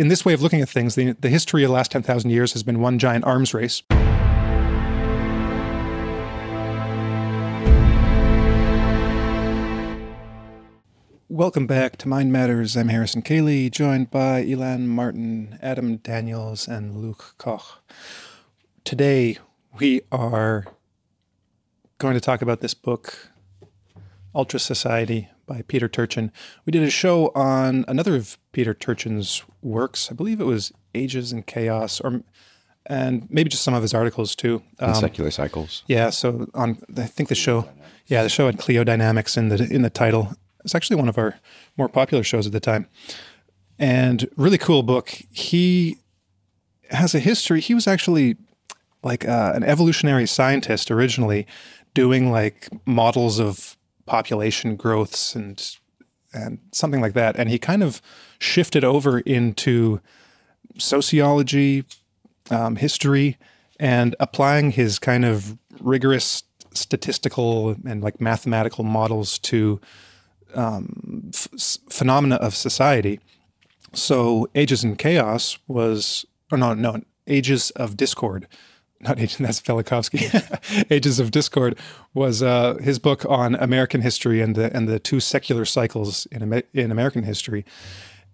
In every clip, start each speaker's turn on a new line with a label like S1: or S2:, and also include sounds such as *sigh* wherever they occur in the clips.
S1: in this way of looking at things, the, the history of the last 10,000 years has been one giant arms race. Welcome back to Mind Matters. I'm Harrison Koehli, joined by Elan Martin, Adam Daniels, and Luke Koch. Today, we are going to talk about this book, Ultra Society by Peter Turchin. We did a show on another of Peter Turchin's works. I believe it was Ages and Chaos, or and maybe just some of his articles too.
S2: Um, secular cycles.
S1: Yeah. So on, I think the show, yeah, the show had Cliodynamics in the in the title. It's actually one of our more popular shows at the time, and really cool book. He has a history. He was actually like uh, an evolutionary scientist originally, doing like models of population growths and and something like that. And he kind of shifted over into sociology, um, history, and applying his kind of rigorous statistical and like mathematical models to um, f- phenomena of society. So, Ages in Chaos was, or no, no, Ages of Discord not Ages, *laughs* that's Velikovsky. *laughs* Ages of Discord was uh, his book on American history and the and the two secular cycles in in American history,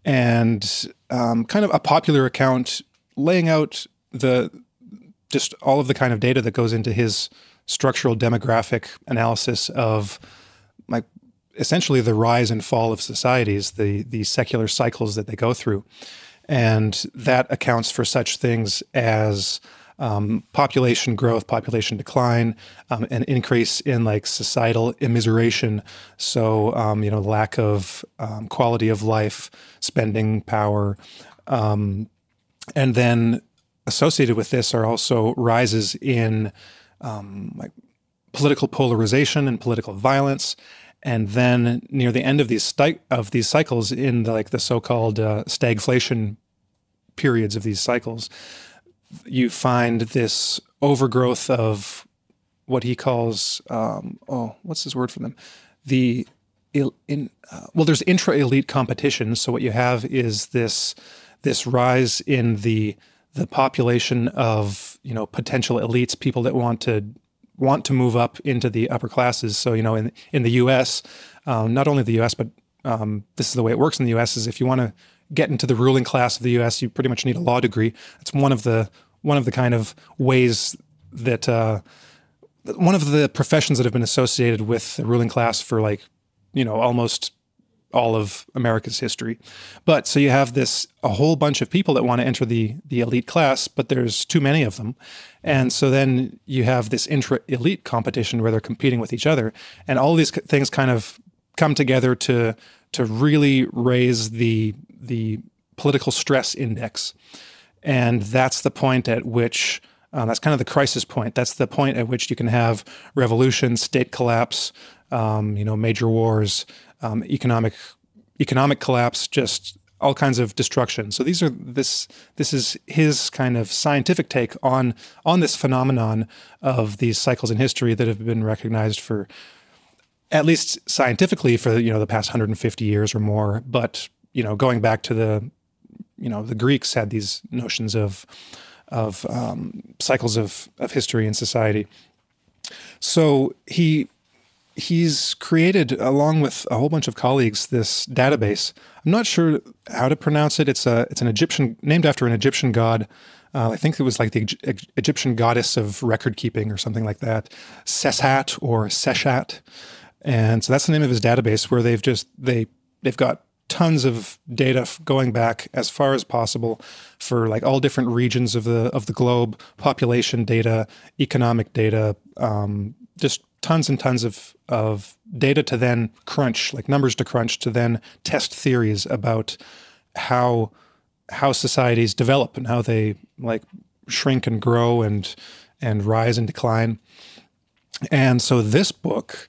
S1: and um, kind of a popular account laying out the just all of the kind of data that goes into his structural demographic analysis of like essentially the rise and fall of societies, the the secular cycles that they go through, and that accounts for such things as um, population growth, population decline, um, an increase in like societal immiseration. So, um, you know, lack of um, quality of life, spending power. Um, and then associated with this are also rises in um, like political polarization and political violence. And then near the end of these of these cycles, in the, like the so-called uh, stagflation periods of these cycles, you find this overgrowth of what he calls um, oh what's his word for them? The in uh, well there's intra elite competition. So what you have is this this rise in the the population of you know potential elites people that want to want to move up into the upper classes. So you know in in the US um, not only the US but um, this is the way it works in the US is if you want to get into the ruling class of the U.S., you pretty much need a law degree. It's one of the one of the kind of ways that uh, one of the professions that have been associated with the ruling class for like you know almost all of America's history. But so you have this a whole bunch of people that want to enter the the elite class, but there's too many of them. And so then you have this intra elite competition where they're competing with each other and all these things kind of come together to to really raise the the political stress index. And that's the point at which, um, that's kind of the crisis point. That's the point at which you can have revolution, state collapse, um, you know, major wars, um, economic economic collapse, just all kinds of destruction. So these are this this is his kind of scientific take on on this phenomenon of these cycles in history that have been recognized for at least scientifically for you know the past 150 years or more, but you know, going back to the, you know, the Greeks had these notions of, of um, cycles of, of history and society. So he he's created, along with a whole bunch of colleagues, this database. I'm not sure how to pronounce it. It's a it's an Egyptian named after an Egyptian god. Uh, I think it was like the Egyptian goddess of record keeping or something like that, Seshat or Seshat. And so that's the name of his database where they've just they they've got tons of data going back as far as possible for like all different regions of the of the globe, population data, economic data, um, just tons and tons of of data to then crunch, like numbers to crunch, to then test theories about how how societies develop and how they like shrink and grow and and rise and decline. And so this book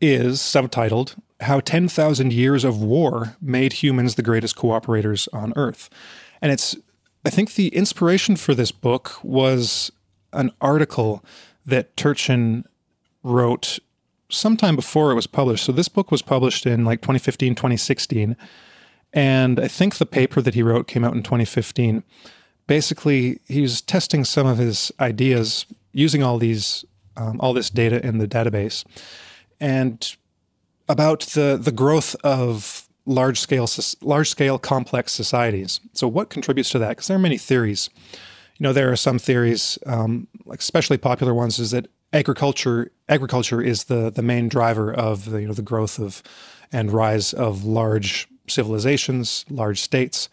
S1: is subtitled how 10,000 years of war made humans the greatest cooperators on earth. And it's, I think the inspiration for this book was an article that Turchin wrote sometime before it was published. So this book was published in like 2015, 2016. And I think the paper that he wrote came out in 2015. Basically, he was testing some of his ideas using all these um, all this data in the database, and about the the growth of large scale large scale complex societies. So, what contributes to that? Because there are many theories. You know, there are some theories, um, like especially popular ones, is that agriculture agriculture is the the main driver of the you know the growth of and rise of large civilizations, large states.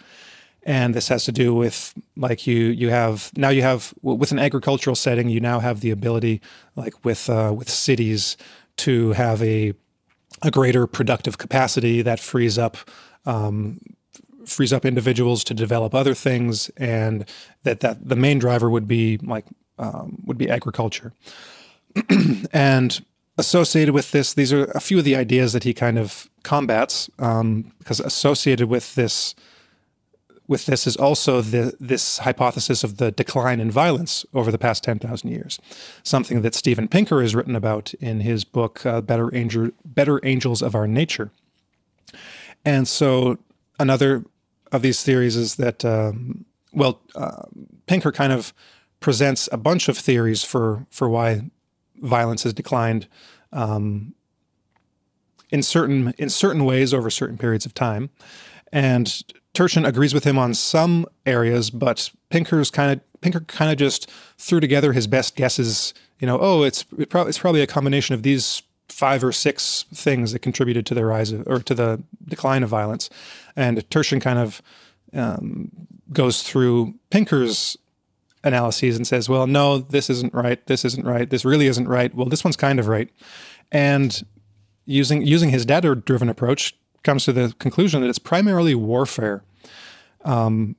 S1: And this has to do with like you you have now you have with an agricultural setting you now have the ability like with uh, with cities to have a a greater productive capacity that frees up um, frees up individuals to develop other things and that that the main driver would be like um, would be agriculture. *clears throat* And associated with this these are a few of the ideas that he kind of combats um, because associated with this with this is also the, this hypothesis of the decline in violence over the past 10,000 years, something that Steven Pinker has written about in his book, uh, Better, Angel, Better Angels of Our Nature. And so another of these theories is that, um, well, uh, Pinker kind of presents a bunch of theories for, for why violence has declined um, in certain in certain ways over certain periods of time. And Turchin agrees with him on some areas, but Pinker's kind of Pinker kind of just threw together his best guesses. You know, oh, it's it pro- it's probably a combination of these five or six things that contributed to the rise of, or to the decline of violence, and Turchin kind of um, goes through Pinker's analyses and says, well, no, this isn't right. This isn't right. This really isn't right. Well, this one's kind of right, and using using his data-driven approach comes to the conclusion that it's primarily warfare. Um,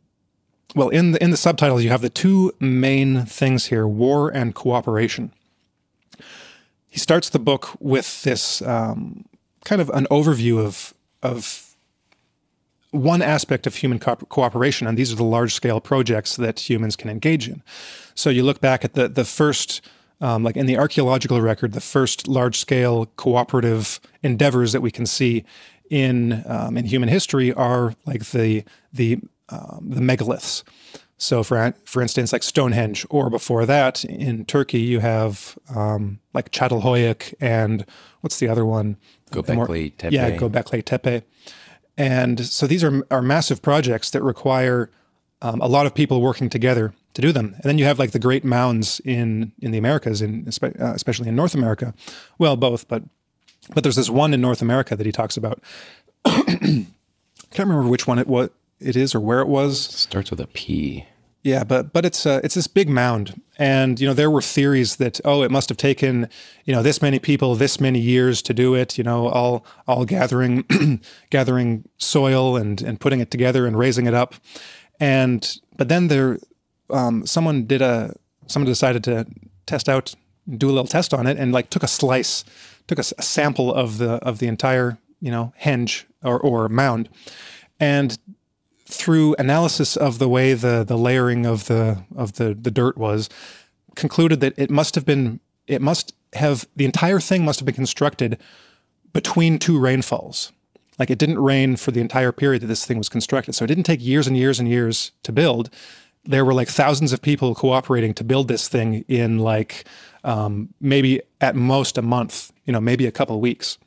S1: well, in the in the subtitles, you have the two main things here: war and cooperation. He starts the book with this um, kind of an overview of of one aspect of human co- cooperation, and these are the large scale projects that humans can engage in. So you look back at the the first um, like in the archaeological record, the first large scale cooperative endeavors that we can see in um, in human history are like the the um, the megaliths. So for for instance, like Stonehenge, or before that in Turkey, you have um, like Çatalhöyük and what's the other one?
S2: Göbekli Tepe.
S1: Yeah, Göbekli Tepe. And so these are are massive projects that require um, a lot of people working together to do them. And then you have like the great mounds in in the Americas, in uh, especially in North America. Well, both, but but there's this one in North America that he talks about. I *clears throat* can't remember which one it was it is or where it was.
S2: Starts with a P.
S1: Yeah, but but it's uh, it's this big mound, and you know there were theories that oh it must have taken you know this many people this many years to do it. You know all all gathering *clears throat* gathering soil and and putting it together and raising it up, and but then there um, someone did a someone decided to test out, do a little test on it, and like took a slice, took a, a sample of the of the entire you know henge or or mound, and through analysis of the way the the layering of the of the the dirt was, concluded that it must have been it must have the entire thing must have been constructed between two rainfalls. Like it didn't rain for the entire period that this thing was constructed. So it didn't take years and years and years to build there were like thousands of people cooperating to build this thing in like um, maybe at most a month, you know, maybe a couple weeks.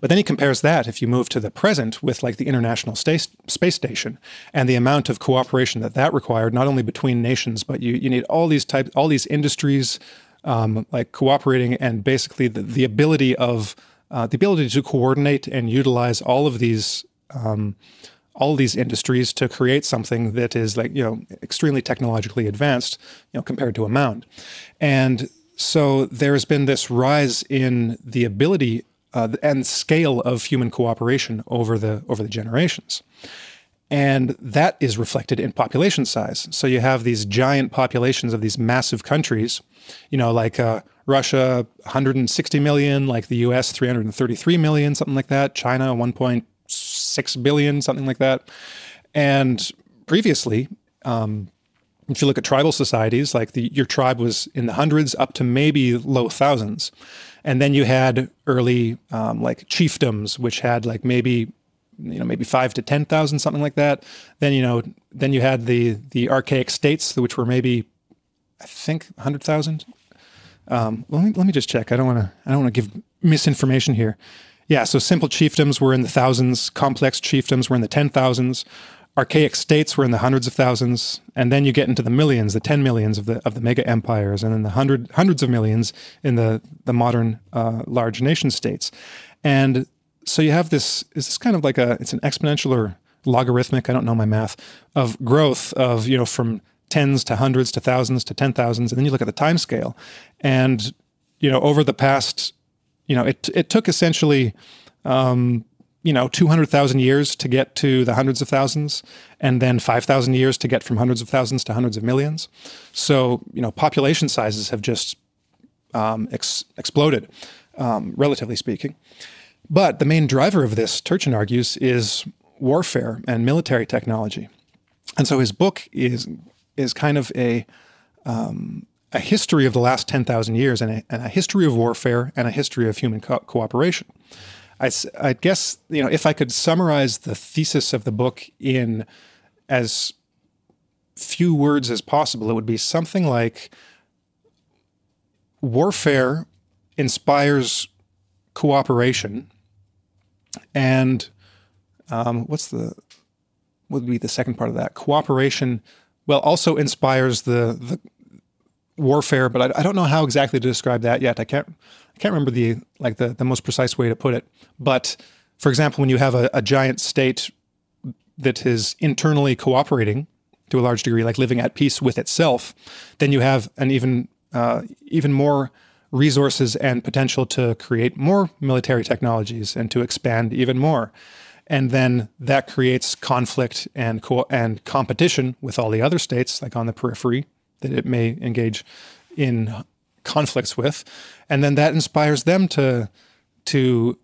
S1: But then he compares that if you move to the present with like the International Space Station and the amount of cooperation that that required, not only between nations, but you, you need all these types, all these industries um, like cooperating and basically the, the ability of uh, the ability to coordinate and utilize all of these um, all these industries to create something that is like you know extremely technologically advanced you know compared to a mound and so there's been this rise in the ability uh, and scale of human cooperation over the over the generations and that is reflected in population size so you have these giant populations of these massive countries you know like uh, russia 160 million like the us 333 million something like that china 1. Six billion, something like that. And previously, um, if you look at tribal societies, like the, your tribe was in the hundreds up to maybe low thousands. And then you had early um, like chiefdoms, which had like maybe you know maybe five to ten thousand, something like that. Then you know then you had the the archaic states, which were maybe I think hundred thousand. Um, let me let me just check. I don't want to I don't want to give misinformation here. Yeah, so simple chiefdoms were in the thousands, complex chiefdoms were in the ten thousands, archaic states were in the hundreds of thousands, and then you get into the millions, the ten millions of the of the mega empires, and then the hundred hundreds of millions in the the modern uh, large nation states. And so you have this is this kind of like a it's an exponential or logarithmic, I don't know my math, of growth of, you know, from tens to hundreds to thousands to ten thousands, and then you look at the time scale. And, you know, over the past, you know, it it took essentially um, you know, 200,000 years to get to the hundreds of thousands, and then 5,000 years to get from hundreds of thousands to hundreds of millions. So, you know, population sizes have just um, ex- exploded, um, relatively speaking. But the main driver of this, Turchin argues, is warfare and military technology. And so his book is is kind of a um, a history of the last 10,000 years and a, and a, history of warfare and a history of human co- cooperation. I, I guess, you know, if I could summarize the thesis of the book in as few words as possible, it would be something like warfare inspires cooperation and um, what's the would be the second part of that cooperation well also inspires the the warfare but I, I, don't know how exactly to describe that yet i can't i can't remember the like the, the most precise way to put it but for example when you have a, a giant state that is internally cooperating to a large degree like living at peace with itself then you have an even uh, even more resources and potential to create more military technologies and to expand even more. And then that creates conflict and co- and competition with all the other states, like on the periphery, that it may engage in conflicts with, and then that inspires them to to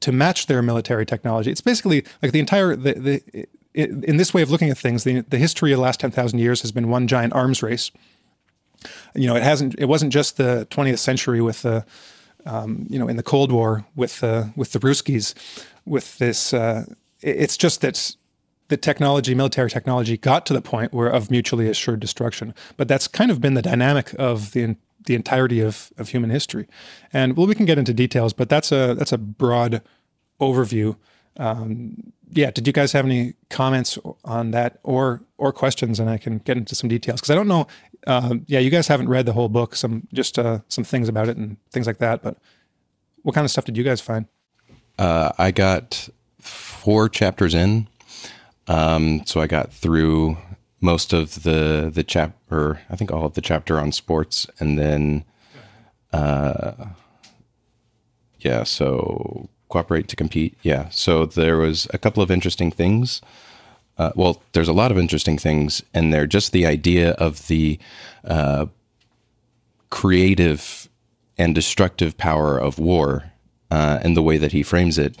S1: to match their military technology. It's basically like the entire the, the in this way of looking at things, the, the history of the last 10,000 years has been one giant arms race you know, it hasn't. It wasn't just the 20th century with the, um, you know, in the Cold War with the with the Ruskies, with this. Uh, it's just that the technology, military technology, got to the point where of mutually assured destruction. But that's kind of been the dynamic of the the entirety of, of human history. And well, we can get into details, but that's a that's a broad overview. Um, yeah, did you guys have any comments on that or or questions? And I can get into some details because I don't know uh, yeah, you guys haven't read the whole book. Some just uh, some things about it and things like that. But what kind of stuff did you guys find?
S2: Uh, I got four chapters in, um, so I got through most of the the chapter. I think all of the chapter on sports, and then, uh, yeah. So cooperate to compete. Yeah. So there was a couple of interesting things uh, well, there's a lot of interesting things in there. Just the idea of the uh, creative and destructive power of war uh, and the way that he frames it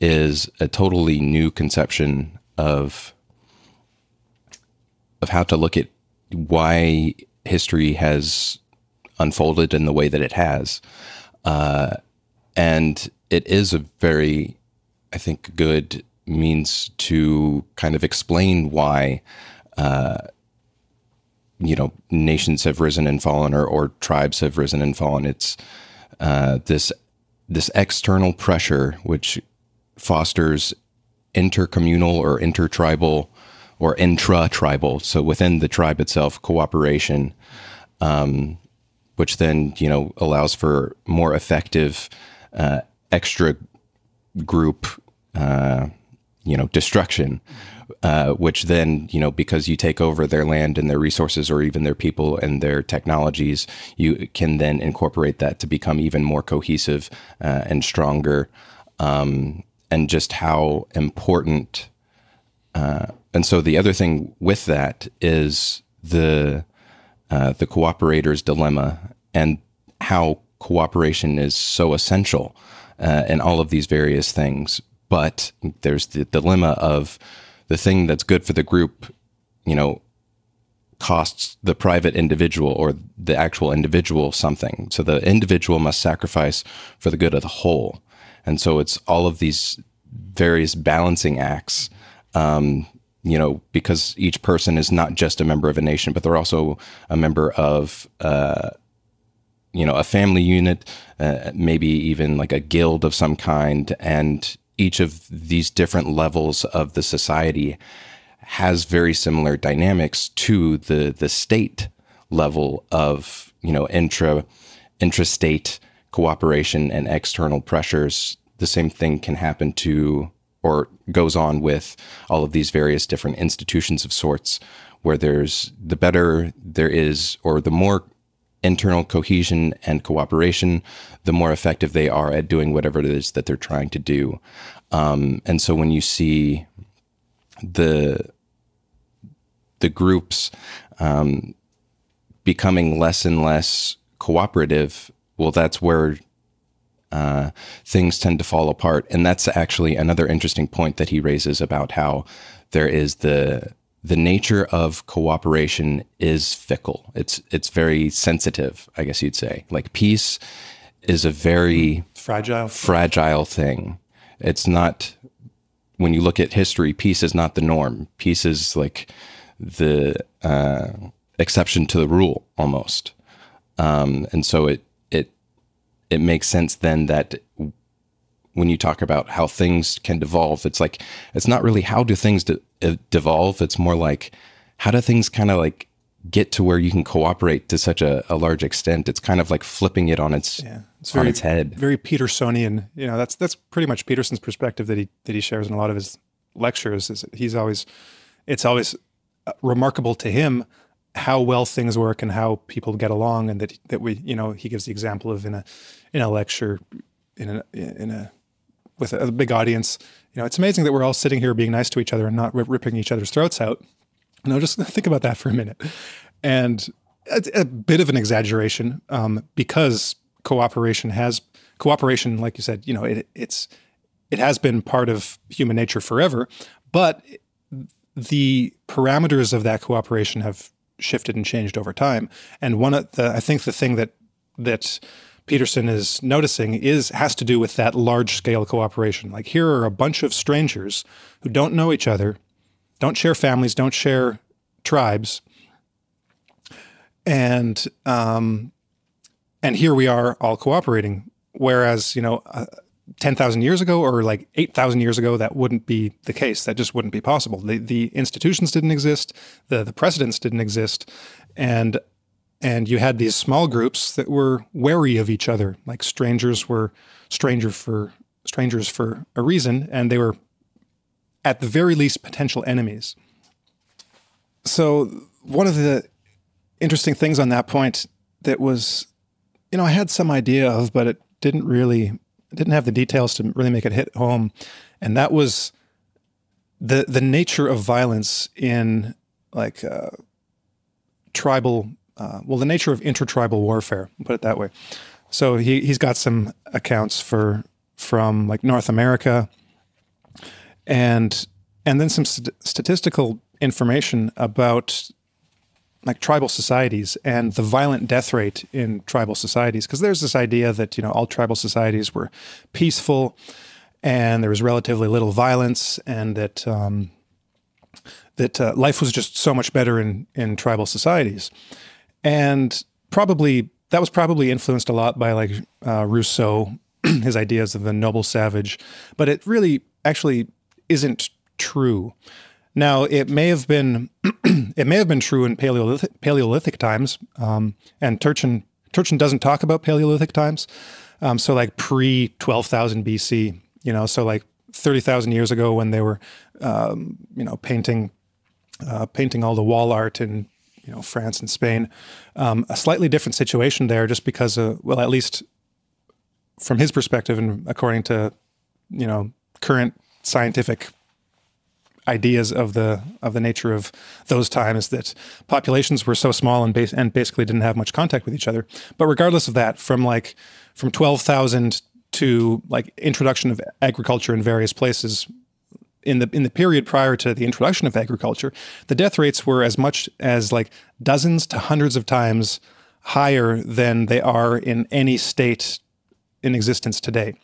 S2: is a totally new conception of of how to look at why history has unfolded in the way that it has. Uh, and it is a very, I think, good means to kind of explain why, uh, you know, nations have risen and fallen, or, or tribes have risen and fallen. It's uh, this this external pressure which fosters intercommunal or intertribal or intra-tribal, so within the tribe itself, cooperation, um, which then you know allows for more effective uh, extra group uh, you know destruction uh, which then you know because you take over their land and their resources or even their people and their technologies you can then incorporate that to become even more cohesive uh, and stronger um, and just how important uh, and so the other thing with that is the uh, the cooperator's dilemma and how cooperation is so essential uh, in all of these various things but there's the dilemma of the thing that's good for the group, you know, costs the private individual or the actual individual something. So the individual must sacrifice for the good of the whole. And so it's all of these various balancing acts. Um, you know, because each person is not just a member of a nation, but they're also a member of, uh, you know, a family unit, uh, maybe even like a guild of some kind. And each of these different levels of the society has very similar dynamics to the the state level of you know intra intrastate cooperation and external pressures. The same thing can happen to or goes on with all of these various different institutions of sorts where there's the better there is or the more internal cohesion and cooperation, the more effective they are at doing whatever it is that they're trying to do. Um, and so when you see the the groups um, becoming less and less cooperative, well, that's where uh, things tend to fall apart. And that's actually another interesting point that he raises about how there is the the nature of cooperation is fickle. It's it's very sensitive, I guess you'd say. Like peace is a very
S1: fragile
S2: fragile thing. It's not when you look at history, peace is not the norm. Peace is like the uh, exception to the rule almost. Um, and so it it makes sense then that when you talk about how things can devolve, it's like it's not really how do things de- uh, devolve. It's more like how do things kind of like get to where you can cooperate to such a, a large extent. It's kind of like flipping it on its yeah, it's very, on its head.
S1: Very Petersonian. You know, that's that's pretty much Peterson's perspective that he that he shares in a lot of his lectures. Is he's always it's always uh, remarkable to him how well things work and how people get along, and that that we you know he gives the example of in a in a lecture in a in a with a, big audience. You know, it's amazing that we're all sitting here being nice to each other and not ripping each other's throats out. You know, just *laughs* think about that for a minute. And it's a bit of an exaggeration um, because cooperation has cooperation, like you said, you know, it, it's it has been part of human nature forever, but the parameters of that cooperation have shifted and changed over time. And one of the, I think the thing that that Peterson is noticing is has to do with that large scale cooperation. Like here are a bunch of strangers who don't know each other, don't share families, don't share tribes, and um, and here we are all cooperating. Whereas you know. Uh, 10,000 years ago or like 8,000 years ago, that wouldn't be the case. That just wouldn't be possible. The, the institutions didn't exist, the, the precedents didn't exist. And and you had these small groups that were wary of each other like strangers were stranger for strangers for a reason and they were at the very least potential enemies so one of the interesting things on that point that was you know i had some idea of but it didn't really didn't have the details to really make it hit home and that was the the nature of violence in like uh, tribal uh, well, the nature of intertribal warfare, put it that way. So he he's got some accounts for from like North America, and and then some st- statistical information about like tribal societies and the violent death rate in tribal societies because there's this idea that you know all tribal societies were peaceful and there was relatively little violence and that um, that uh, life was just so much better in in tribal societies and probably that was probably influenced a lot by like uh, Rousseau, *clears throat* his ideas of the noble savage, but it really actually isn't true. Now, it may have been *clears throat* it may have been true in Paleolithic, Paleolithic times, um, and Turchin Turchin doesn't talk about Paleolithic times. Um, so like pre twelve thousand BC, you know, so like thirty thousand years ago when they were, um, you know, painting uh, painting all the wall art in you know France and Spain. Um, a slightly different situation there, just because, of, well, at least from his perspective, and according to you know current scientific ideas of the of the nature of those times that populations were so small and base and basically didn't have much contact with each other. But regardless of that, from like from twelve thousand to like introduction of agriculture in various places in the in the period prior to the introduction of agriculture, the death rates were as much as like dozens to hundreds of times higher than they are in any state in existence today.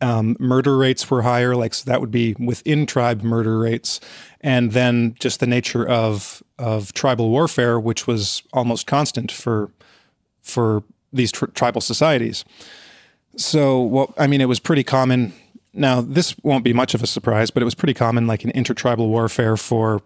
S1: Um, murder rates were higher, like so that would be within tribe murder rates, and then just the nature of of tribal warfare, which was almost constant for for these tr- tribal societies. So, well, I mean, it was pretty common. Now, this won't be much of a surprise, but it was pretty common, like in intertribal warfare, for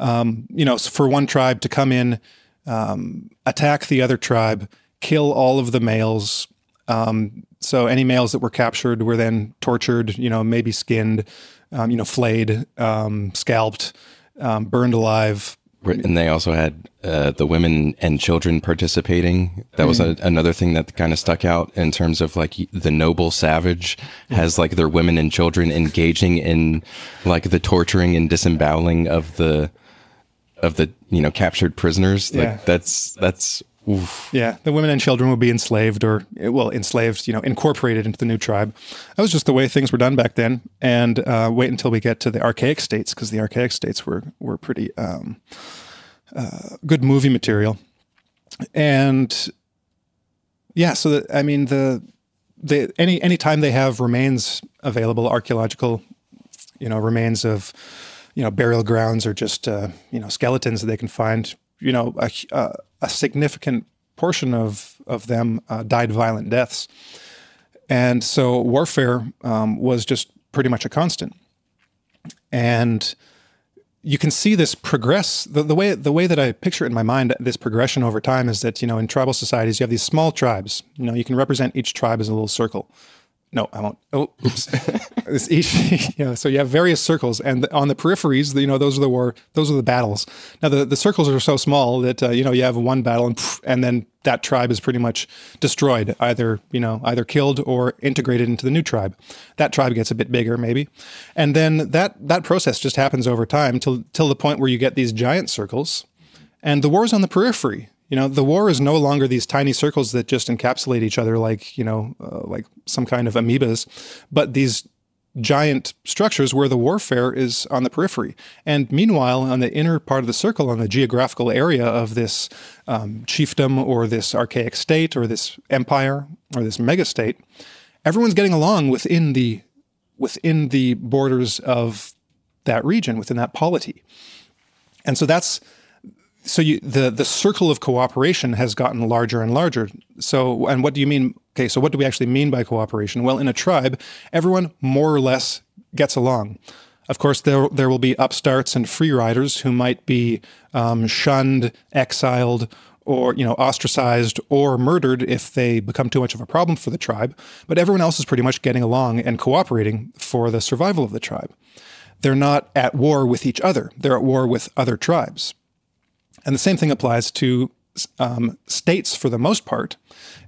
S1: um, you know, for one tribe to come in, um, attack the other tribe, kill all of the males. Um, so any males that were captured were then tortured, you know, maybe skinned, um, you know, flayed, um, scalped, um, burned alive.
S2: And they also had uh, the women and children participating. That was a, another thing that kind of stuck out in terms of like the noble savage has like their women and children engaging in like the torturing and disemboweling of the of the you know captured prisoners. Like
S1: Yeah.
S2: that's that's oof.
S1: Yeah, the women and children would be enslaved or, well, enslaved, you know, incorporated into the new tribe. That was just the way things were done back then. And uh, wait until we get to the archaic states, because the archaic states were were pretty um, uh, good movie material. And yeah, so that, I mean the the any any time they have remains available, archaeological, you know, remains of you know burial grounds or just uh, you know skeletons that they can find. You know, a, a, significant portion of of them uh, died violent deaths, and so warfare um, was just pretty much a constant. And you can see this progress. The, the way the way that I picture it in my mind this progression over time is that you know in tribal societies you have these small tribes. You know you can represent each tribe as a little circle no I won't. Oh oops. *laughs* *laughs* You know so you have various circles and on the peripheries you know those are the war those are the battles. Now the, the circles are so small that uh, you know you have one battle and poof, and then that tribe is pretty much destroyed either you know either killed or integrated into the new tribe. That tribe gets a bit bigger maybe. And then that that process just happens over time till till the point where you get these giant circles and the war's on the periphery you know the war is no longer these tiny circles that just encapsulate each other like you know uh, like some kind of amoebas but these giant structures where the warfare is on the periphery. And meanwhile, on the inner part of the circle, on the geographical area of this um, chiefdom or this archaic state or this empire or this mega state, everyone's getting along within the within the borders of that region, within that polity. And so that's so you the the circle of cooperation has gotten larger and larger. So and what do you mean? Okay, so what do we actually mean by cooperation? Well, in a tribe, everyone more or less gets along. Of course, there there will be upstarts and free riders who might be um, shunned, exiled, or you know ostracized or murdered if they become too much of a problem for the tribe. But everyone else is pretty much getting along and cooperating for the survival of the tribe. They're not at war with each other; they're at war with other tribes. And the same thing applies to um, states for the most part.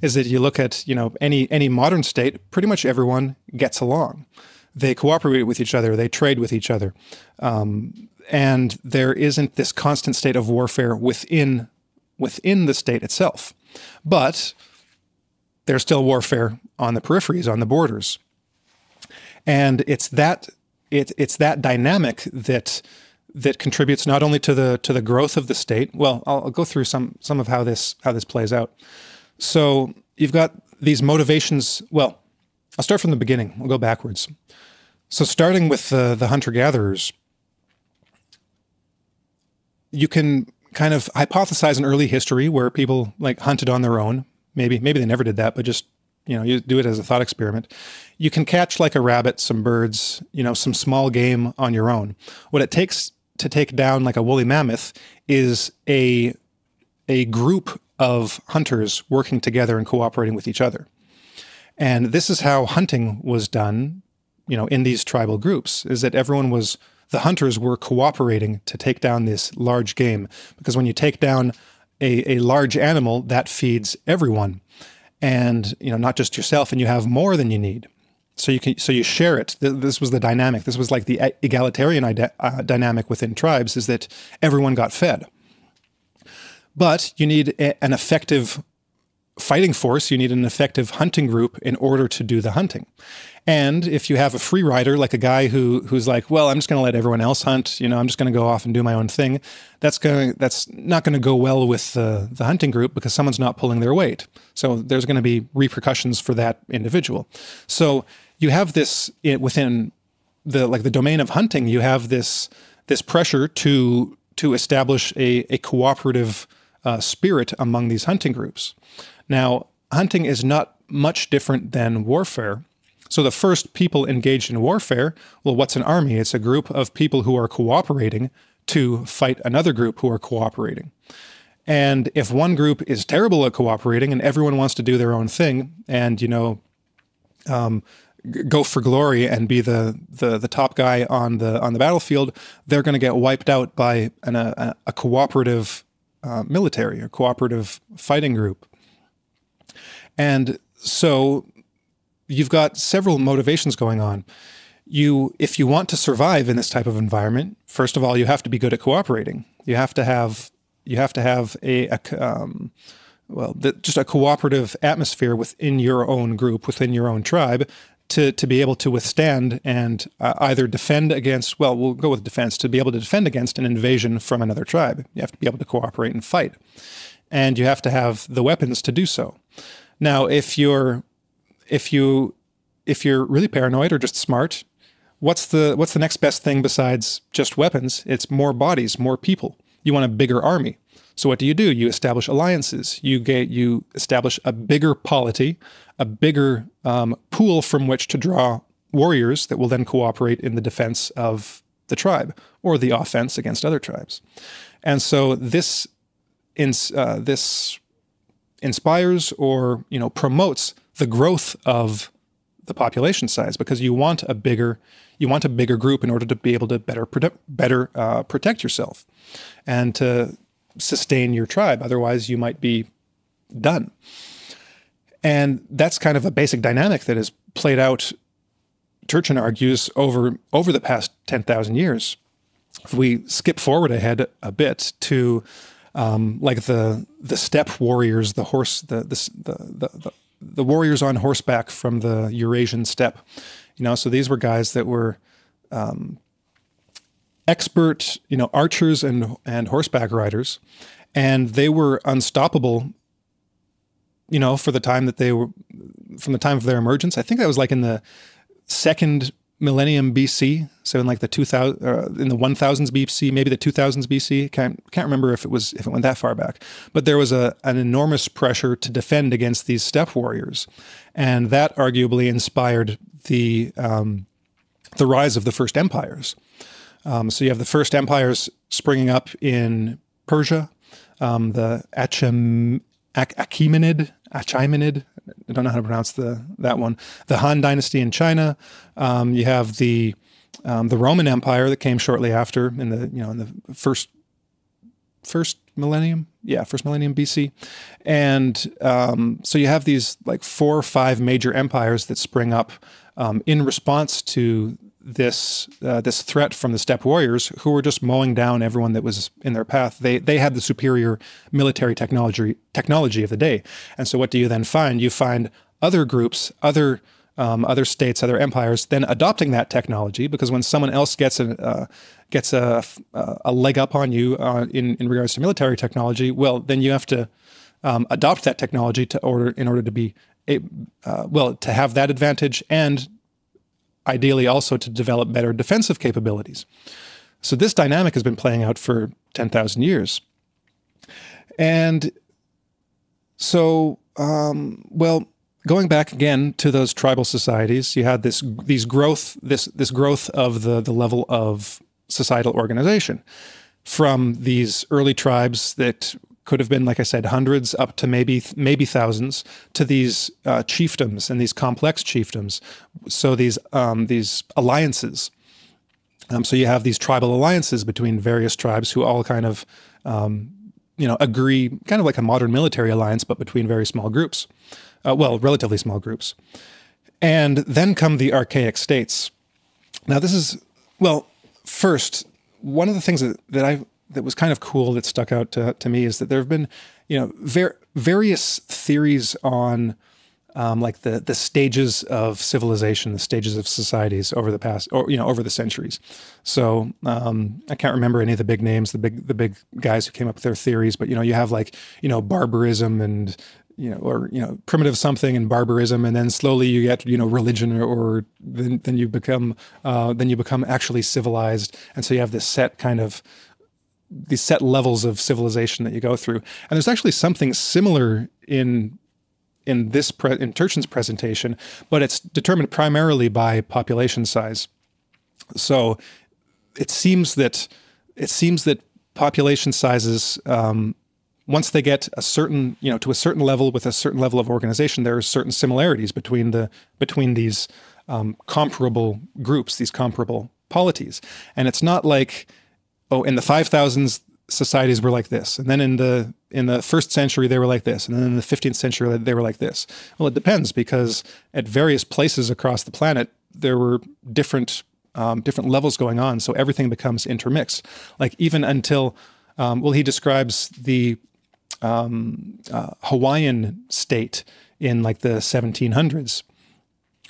S1: Is that you look at you know any any modern state, pretty much everyone gets along. They cooperate with each other. They trade with each other, um, and there isn't this constant state of warfare within within the state itself. But there's still warfare on the peripheries, on the borders, and it's that it, it's that dynamic that that contributes not only to the to the growth of the state. Well, I'll, I'll go through some some of how this how this plays out. So you've got these motivations. Well, I'll start from the beginning. We'll go backwards. So starting with the the hunter gatherers, you can kind of hypothesize an early history where people like hunted on their own. Maybe maybe they never did that, but just you know you do it as a thought experiment. You can catch like a rabbit, some birds, you know, some small game on your own. What it takes to take down like a woolly mammoth is a a group of hunters working together and cooperating with each other. And this is how hunting was done, you know, in these tribal groups is that everyone was the hunters were cooperating to take down this large game. Because when you take down a, a large animal that feeds everyone. And you know not just yourself and you have more than you need so you can so you share it. This was the dynamic. This was like the egalitarian uh, dynamic within tribes is that everyone got fed. But you need a, an effective fighting force, you need an effective hunting group in order to do the hunting. And if you have a free rider, like a guy who who's like, well, I'm just going to let everyone else hunt, you know, I'm just going to go off and do my own thing. That's going that's not going to go well with the the hunting group because someone's not pulling their weight. So there's going to be repercussions for that individual. So you have this within the like the domain of hunting. You have this this pressure to to establish a a cooperative uh, spirit among these hunting groups. Now, hunting is not much different than warfare so the first people engaged in warfare, well, what's an army? It's a group of people who are cooperating to fight another group who are cooperating. And if one group is terrible at cooperating and everyone wants to do their own thing and, you know, um, go for glory and be the, the the top guy on the on the battlefield, they're going to get wiped out by an, a, a cooperative uh, military or cooperative fighting group. And so you've got several motivations going on. You, if you want to survive in this type of environment, first of all, you have to be good at cooperating. You have to have you have to have a, a um, well, the, just a cooperative atmosphere within your own group, within your own tribe, to to be able to withstand and uh, either defend against. Well, we'll go with defense to be able to defend against an invasion from another tribe. You have to be able to cooperate and fight, and you have to have the weapons to do so. Now, if you're if you if you're really paranoid or just smart, what's the what's the next best thing besides just weapons? It's more bodies, more people. You want a bigger army. So what do you do? You establish alliances. You get you establish a bigger polity, a bigger um, pool from which to draw warriors that will then cooperate in the defense of the tribe or the offense against other tribes. And so this in, uh, this inspires or you know promotes the growth of the population size because you want a bigger you want a bigger group in order to be able to better better uh, protect yourself and to sustain your tribe. Otherwise, you might be done. And that's kind of a basic dynamic that has played out. Turchin argues over over the past ten thousand years. If we skip forward ahead a bit to um, like the the steppe warriors, the horse, the the the, the the warriors on horseback from the Eurasian steppe. You know, so these were guys that were um, expert, you know, archers and and horseback riders, and they were unstoppable. You know, for the time that they were, from the time of their emergence, I think that was like in the second millennium BC, so in like the 2000 uh, in the 1000s BC, maybe the 2000s BC. Can't can't remember if it was if it went that far back. But there was a an enormous pressure to defend against these steppe warriors, and that arguably inspired the um, the rise of the first empires. Um, so you have the first empires springing up in Persia, um, the Achim, Achaemenid, Achaemenid, I don't know how to pronounce the that one. The Han Dynasty in China. Um, you have the um, the Roman Empire that came shortly after in the you know in the first first millennium yeah first millennium bc and um, so you have these like four or five major empires that spring up um, in response to this uh, this threat from the steppe warriors who were just mowing down everyone that was in their path. They they had the superior military technology technology of the day. And so what do you then find? You find other groups, other um, other states, other empires, then adopting that technology because when someone else gets a uh, gets a, a leg up on you uh, in in regards to military technology, well, then you have to um, adopt that technology to order in order to be a, uh, well to have that advantage and ideally also to develop better defensive capabilities. So this dynamic has been playing out for 10,000 years. And so, um, well, going back again to those tribal societies, you had this these growth this this growth of the the level of societal organization from these early tribes that could have been, like I said, hundreds up to maybe maybe thousands to these uh, chiefdoms and these complex chiefdoms. So these um, these alliances. Um, so you have these tribal alliances between various tribes who all kind of um, you know agree, kind of like a modern military alliance, but between very small groups. Uh, well, relatively small groups. And then come the archaic states. Now this is well, first one of the things that, that I that was kind of cool that stuck out to, to me is that there have been, you know, very various theories on um, like the the stages of civilization, the stages of societies over the past, or you know, over the centuries. So um, I can't remember any of the big names, the big the big guys who came up with their theories, but you know, you have like you know barbarism and you know, or you know, primitive something and barbarism, and then slowly you get you know religion, or, or then, then you become uh, then you become actually civilized, and so you have this set kind of these set levels of civilization that you go through. And there's actually something similar in in this pre- in Turchin's presentation, but it's determined primarily by population size. So it seems that it seems that population sizes um, once they get a certain you know to a certain level with a certain level of organization, there are certain similarities between the between these um, comparable groups, these comparable polities, and it's not like oh in the five thousands societies were like this. And then in the in the first century they were like this. And then in the 15th century they were like this. Well it depends because at various places across the planet there were different um, different levels going on. So everything becomes intermixed. Like even until um, well he describes the um, uh, hawaiian state in like the 1700s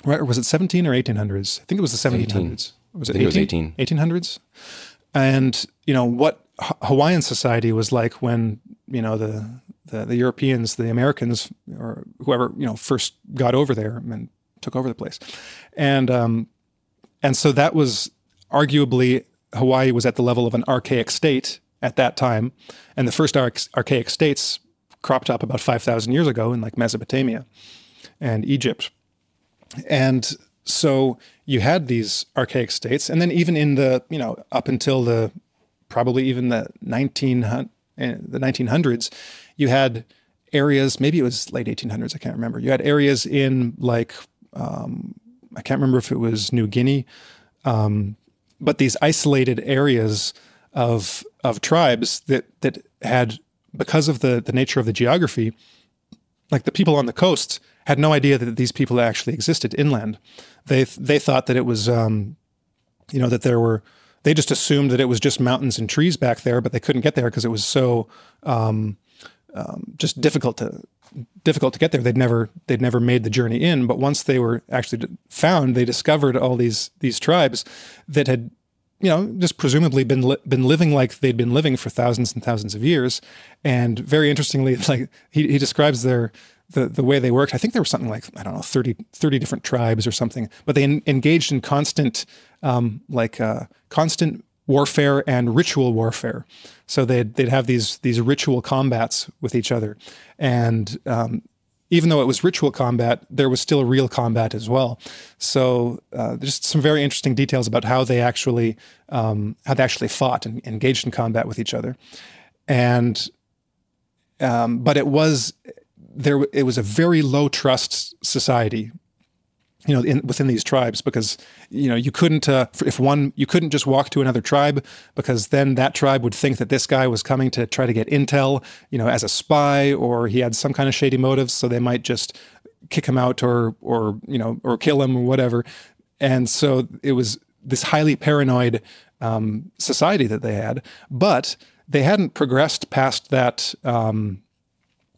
S1: right or was it 17 or 1800s i think it was the 1700s
S2: 18.
S1: was it
S2: I think it was
S1: 18?
S2: 18.
S1: 1800s and you know what Hawaiian society was like when you know the, the the Europeans, the Americans, or whoever you know first got over there and took over the place, and um, and so that was arguably Hawaii was at the level of an archaic state at that time, and the first arch- archaic states cropped up about five thousand years ago in like Mesopotamia and Egypt, and so you had these archaic states, and then even in the you know up until the probably even the 19 the 1900s, you had areas. Maybe it was late 1800s. I can't remember. You had areas in like um, I can't remember if it was New Guinea, um, but these isolated areas of of tribes that that had because of the the nature of the geography, like the people on the coasts had no idea that these people actually existed inland. They they thought that it was, um, you know, that there were. They just assumed that it was just mountains and trees back there, but they couldn't get there because it was so um, um, just difficult to difficult to get there. They'd never they'd never made the journey in, but once they were actually found, they discovered all these these tribes that had you know just presumably been li- been living like they'd been living for thousands and thousands of years. And very interestingly, *laughs* like he, he describes their the, the way they worked. I think there was something like, I don't know, 30, 30 different tribes or something, but they en- engaged in constant, um, like uh, constant warfare and ritual warfare. So they'd, they'd have these, these ritual combats with each other. And um, even though it was ritual combat, there was still real combat as well. So uh, just some very interesting details about how they actually, um, how they actually fought and engaged in combat with each other. And, um, but it was, there it was a very low trust society you know in, within these tribes because you know you couldn't uh, if one you couldn't just walk to another tribe because then that tribe would think that this guy was coming to try to get intel you know as a spy or he had some kind of shady motives so they might just kick him out or or you know or kill him or whatever. And so it was this highly paranoid um, society that they had but they hadn't progressed past that um,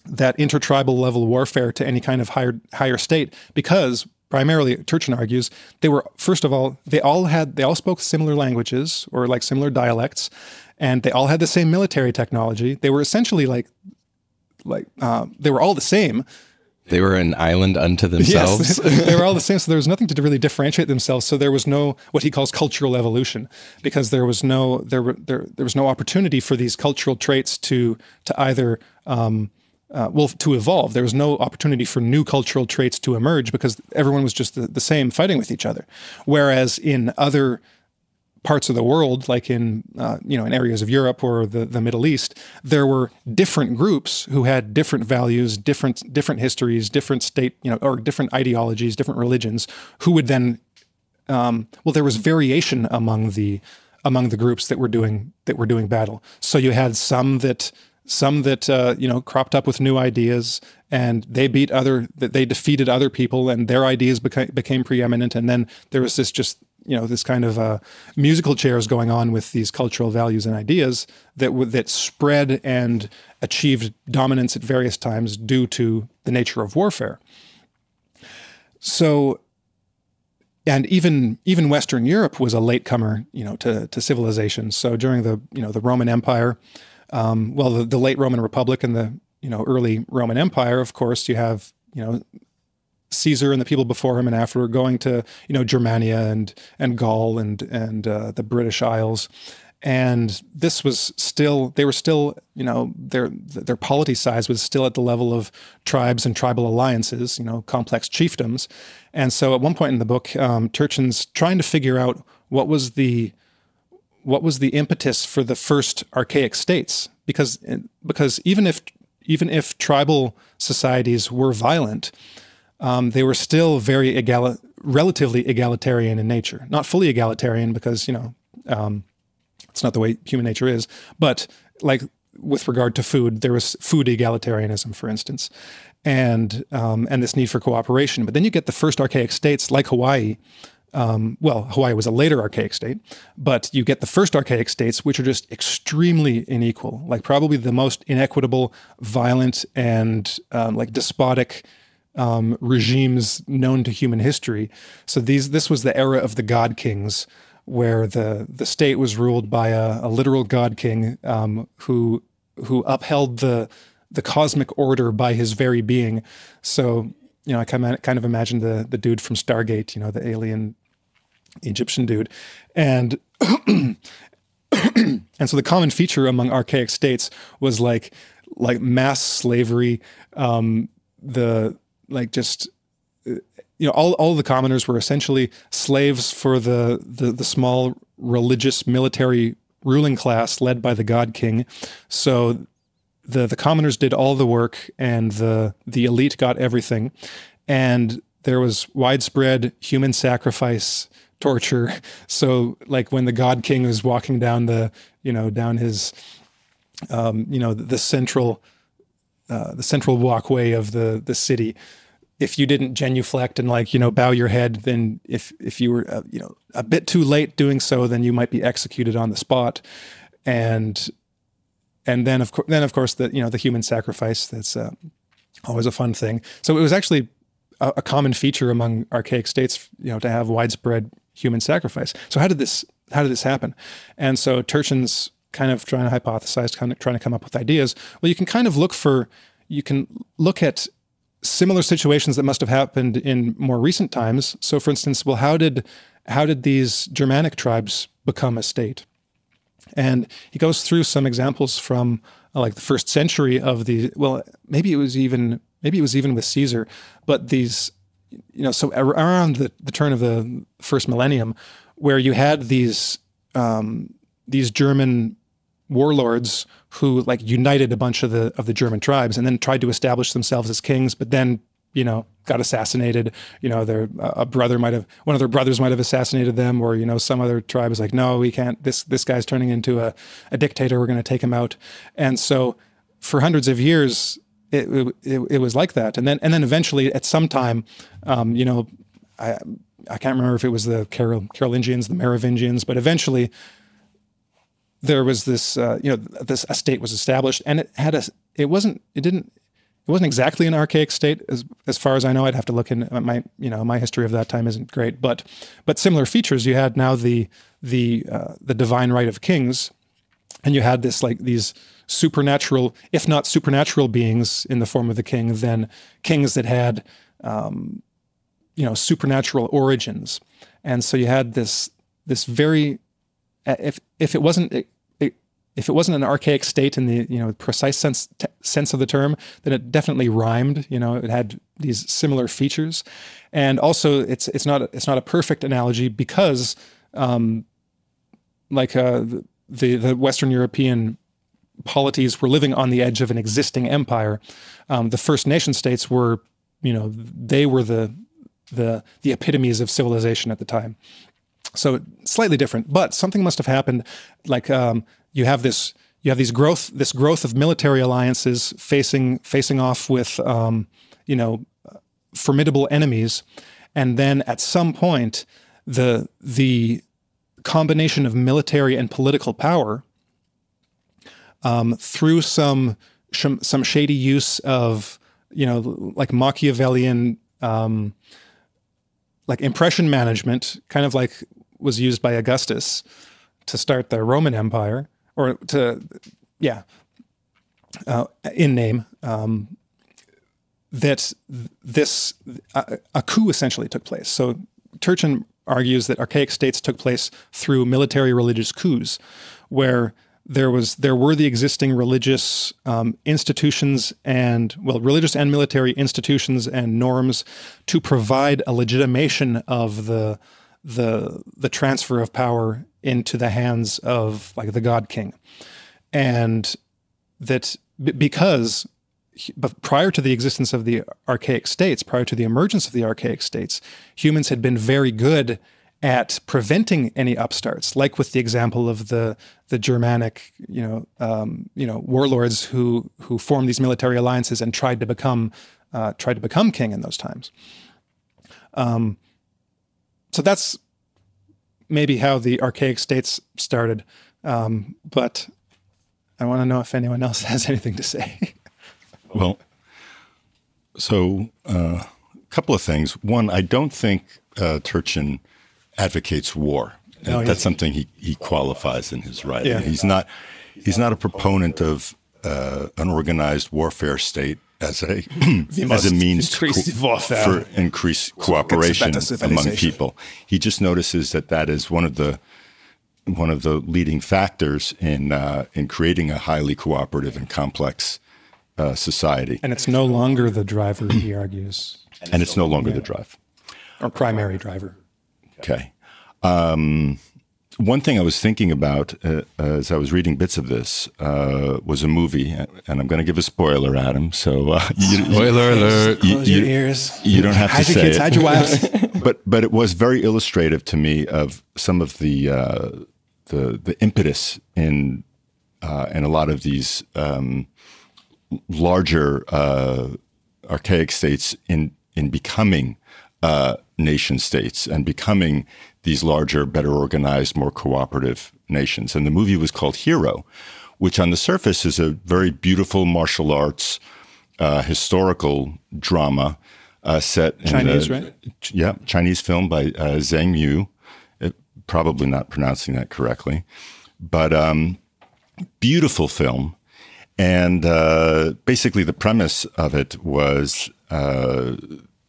S1: that intertribal level warfare to any kind of higher higher state because primarily Turchin argues they were first of all they all had they all spoke similar languages or like similar dialects and they all had the same military technology they were essentially like like uh, they were all the same
S2: They were an island unto *laughs* themselves.
S1: Yes, *laughs* they were all the same. So there was nothing to really differentiate themselves. So there was no what he calls cultural evolution, because there was no there were there there was no opportunity for these cultural traits to to either um, uh, well to evolve. There was no opportunity for new cultural traits to emerge because everyone was just the, the same, fighting with each other. Whereas in other parts of the world, like in uh, you know in areas of Europe or the, the Middle East, there were different groups who had different values, different different histories, different state you know or different ideologies, different religions, who would then um, well there was variation among the among the groups that were doing that were doing battle. So you had some that some that uh, you know cropped up with new ideas and they beat other that they defeated other people and their ideas became became preeminent and then there was this just you know this kind of uh, musical chairs going on with these cultural values and ideas that w- that spread and achieved dominance at various times due to the nature of warfare. So, and even even Western Europe was a latecomer, you know, to to civilization. So during the you know the Roman Empire, um, well, the, the late Roman Republic and the you know early Roman Empire, of course, you have you know Caesar and the people before him and after going to you know Germania and and Gaul and and uh, the British Isles, and this was still they were still you know their their polity size was still at the level of tribes and tribal alliances, you know complex chiefdoms, and so at one point in the book, um, Turchin's trying to figure out what was the what was the impetus for the first archaic states because because even if even if tribal societies were violent um, they were still very egali- relatively egalitarian in nature. Not fully egalitarian because you know um, it's not the way human nature is, but like with regard to food, there was food egalitarianism, for instance, and um, and this need for cooperation. But then you get the first archaic states like Hawaii. Um, well, Hawaii was a later archaic state, but you get the first archaic states, which are just extremely unequal, like probably the most inequitable, violent, and um, like despotic um, regimes known to human history. So these this was the era of the god kings, where the the state was ruled by a, a literal god king um, who who upheld the the cosmic order by his very being. So you know, I kind of kind of imagine the the dude from Stargate, you know, the alien Egyptian dude, and. *clears throat* and so the common feature among archaic states was like like mass slavery um, the like just you know all, all the commoners were essentially slaves for the, the the small religious military ruling class led by the god king so the the commoners did all the work and the the elite got everything and there was widespread human sacrifice torture *laughs* so like when the god king was walking down the you know down his um, you know the, the central uh, the central walkway of the the city. If you didn't genuflect and like you know bow your head, then if if you were uh, you know a bit too late doing so, then you might be executed on the spot, and and then of course then of course the you know the human sacrifice that's uh, always a fun thing. So it was actually a, a common feature among archaic states, you know, to have widespread human sacrifice. So how did this how did this happen? And so Turchin's kind of trying to hypothesize, kind of trying to come up with ideas. Well, you can kind of look for, you can look at similar situations that must have happened in more recent times. So, for instance, well, how did how did these Germanic tribes become a state? And he goes through some examples from uh, like the first century of the well, maybe it was even maybe it was even with Caesar, but these you know so around the, the turn of the first millennium, where you had these um, these German warlords who like united a bunch of the of the German tribes and then tried to establish themselves as kings, but then you know got assassinated. You know, their a brother might have one of their brothers might have assassinated them, or you know some other tribe is like, no, we can't. This this guy's turning into a, a dictator. We're going to take him out. And so for hundreds of years, it, it, it was like that. And then and then eventually at some time, um, you know, I I can't remember if it was the Carol, Carolingians, the Merovingians, but eventually there was this uh, you know this estate was established and it had a it wasn't it didn't it wasn't exactly an archaic state as as far as I know. I'd have to look in my you know my history of that time isn't great but but similar features. You had now the the uh, the divine right of kings and you had this like these supernatural if not supernatural beings in the form of the king then kings that had um, you know supernatural origins. And so you had this this very if if it wasn't if it wasn't an archaic state in the you know precise sense t- sense of the term, then it definitely rhymed. You know, it had these similar features, and also it's it's not it's not a perfect analogy because, um, like uh, the the Western European polities were living on the edge of an existing empire. Um, the First Nation states were, you know, they were the the the epitomes of civilization at the time. So slightly different, but something must have happened. Like um, you have this, you have these growth, this growth of military alliances facing facing off with, um, you know, formidable enemies, and then at some point, the the combination of military and political power um, through some some shady use of you know like Machiavellian um, like impression management, kind of like was used by Augustus to start the Roman Empire, or to yeah, uh, in name. Um, that this a, a coup essentially took place. So Turchin argues that archaic states took place through military religious coups, where there was there were the existing religious um, institutions and well religious and military institutions and norms to provide a legitimation of the the the transfer of power into the hands of like the god king and that b- because but prior to the existence of the archaic states prior to the emergence of the archaic states humans had been very good at preventing any upstarts, like with the example of the the Germanic, you know, um, you know, warlords who who formed these military alliances and tried to become uh, tried to become king in those times. Um, so that's maybe how the archaic states started, um, but I want to know if anyone else *laughs* has anything to say.
S3: well, so uh, a uh, couple of things. One, I don't think uh, Turchin advocates war. No, That's something he, he qualifies in his writing. Yeah. He's not he's not a proponent of uh, an organized warfare state as a *clears throat* *clears throat* as a means co- for increased cooperation among people. He just notices that that is one of the one of the leading factors in uh, in creating a highly cooperative and complex uh, society.
S1: And it's no longer the driver, he *clears throat* argues.
S3: And it's no longer yeah. the drive.
S1: Or primary driver.
S3: Okay. Um, one thing I was thinking about uh, as I was reading bits of this uh, was a movie, and I'm going to give a spoiler, Adam. So, uh,
S2: you, spoiler you, alert!
S1: You, Close your ears.
S3: You don't have
S1: hide
S3: to
S1: your
S3: say
S1: kids,
S3: it.
S1: Hide your wives. *laughs* *laughs*
S3: but but it was very illustrative to me of some of the uh, the the impetus in uh, in a lot of these um, larger uh, archaic states in in becoming nation states and becoming these larger, better organized, more cooperative nations. And the movie was called Hero, which on the surface is a very beautiful martial arts uh, historical drama uh, set
S1: Chinese,
S3: the,
S1: right?
S3: Yeah, Chinese film by uh, Zhang Yu. It, probably not pronouncing that correctly, but um, beautiful film. And uh, basically, the premise of it was, uh,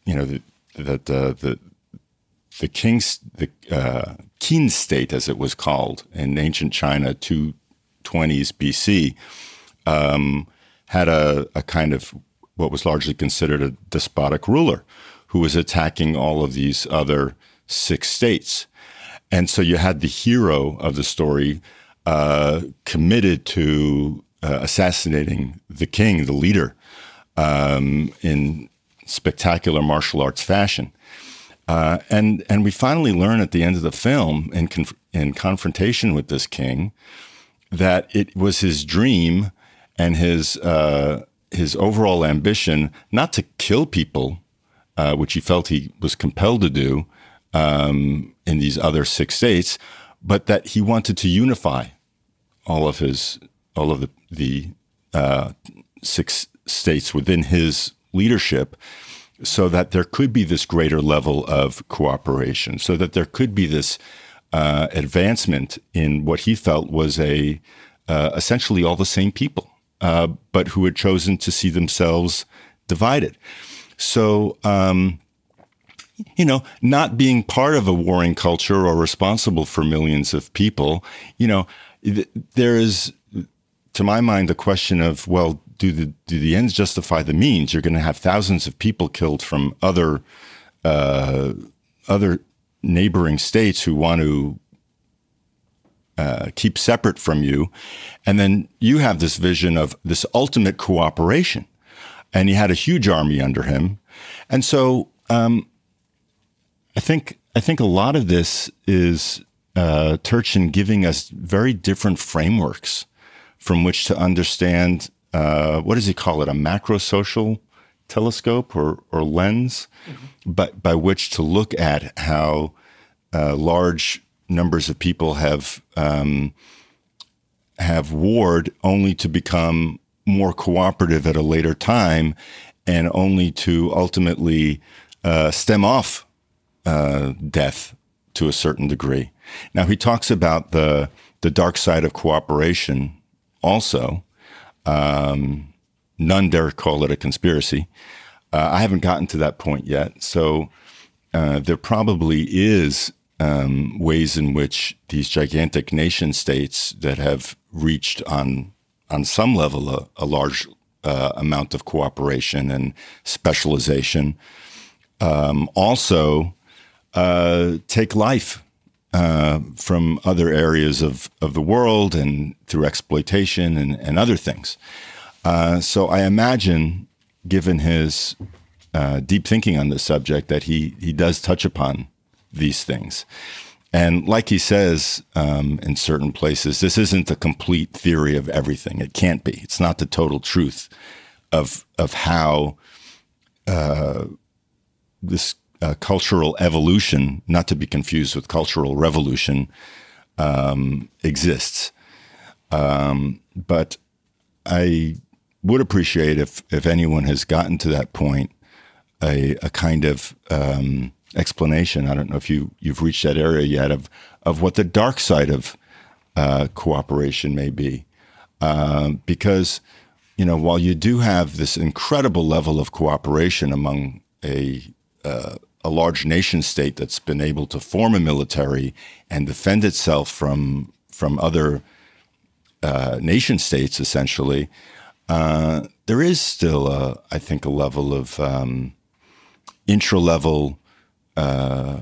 S3: you know, that uh, the the king's the uh, Qin state, as it was called in ancient China, two twenties BC, um, had a, a kind of what was largely considered a despotic ruler who was attacking all of these other six states. And so you had the hero of the story uh, committed to uh, assassinating the king, the leader, um, in spectacular martial arts fashion. Uh, and and we finally learn at the end of the film, in conf- in confrontation with this king, that it was his dream and his uh, his overall ambition not to kill people, uh, which he felt he was compelled to do um, in these other six states, but that he wanted to unify all of his all of the the uh, six states within his leadership so that there could be this greater level of cooperation, so that there could be this uh, advancement in what he felt was a uh, essentially all the same people, uh, but who had chosen to see themselves divided. So, um, you know, not being part of a warring culture or responsible for millions of people, you know, th- there is, to my mind, the question of, well, do the do the ends justify the means? You're going to have thousands of people killed from other uh, other neighboring states who want to uh, keep separate from you, and then you have this vision of this ultimate cooperation, and he had a huge army under him, and so um, I think I think a lot of this is uh, Turchin giving us very different frameworks from which to understand uh, what does he call it? A macro social telescope or, or lens, mm-hmm. but by which to look at how uh, large numbers of people have um, have warred only to become more cooperative at a later time, and only to ultimately uh, stem off uh, death to a certain degree. Now he talks about the the dark side of cooperation also. Um, none dare call it a conspiracy. Uh, I haven't gotten to that point yet, so uh, there probably is um, ways in which these gigantic nation states that have reached on on some level a, a large uh, amount of cooperation and specialization um, also uh, take life uh, from other areas of, of the world and through exploitation and, and other things. Uh, so I imagine, given his uh, deep thinking on this subject, that he, he does touch upon these things. And like he says um, in certain places, this isn't a complete theory of everything. It can't be. It's not the total truth of of how uh, this uh, cultural evolution, not to be confused with cultural revolution, um, exists. Um, but I would appreciate if if anyone has gotten to that point, a, a kind of um, explanation. I don't know if you you've reached that area yet of of what the dark side of uh, cooperation may be, um, because you know while you do have this incredible level of cooperation among a uh, a large nation state that's been able to form a military and defend itself from from other uh, nation states, essentially, uh, there is still, a, I think, a level of um, intra-level uh,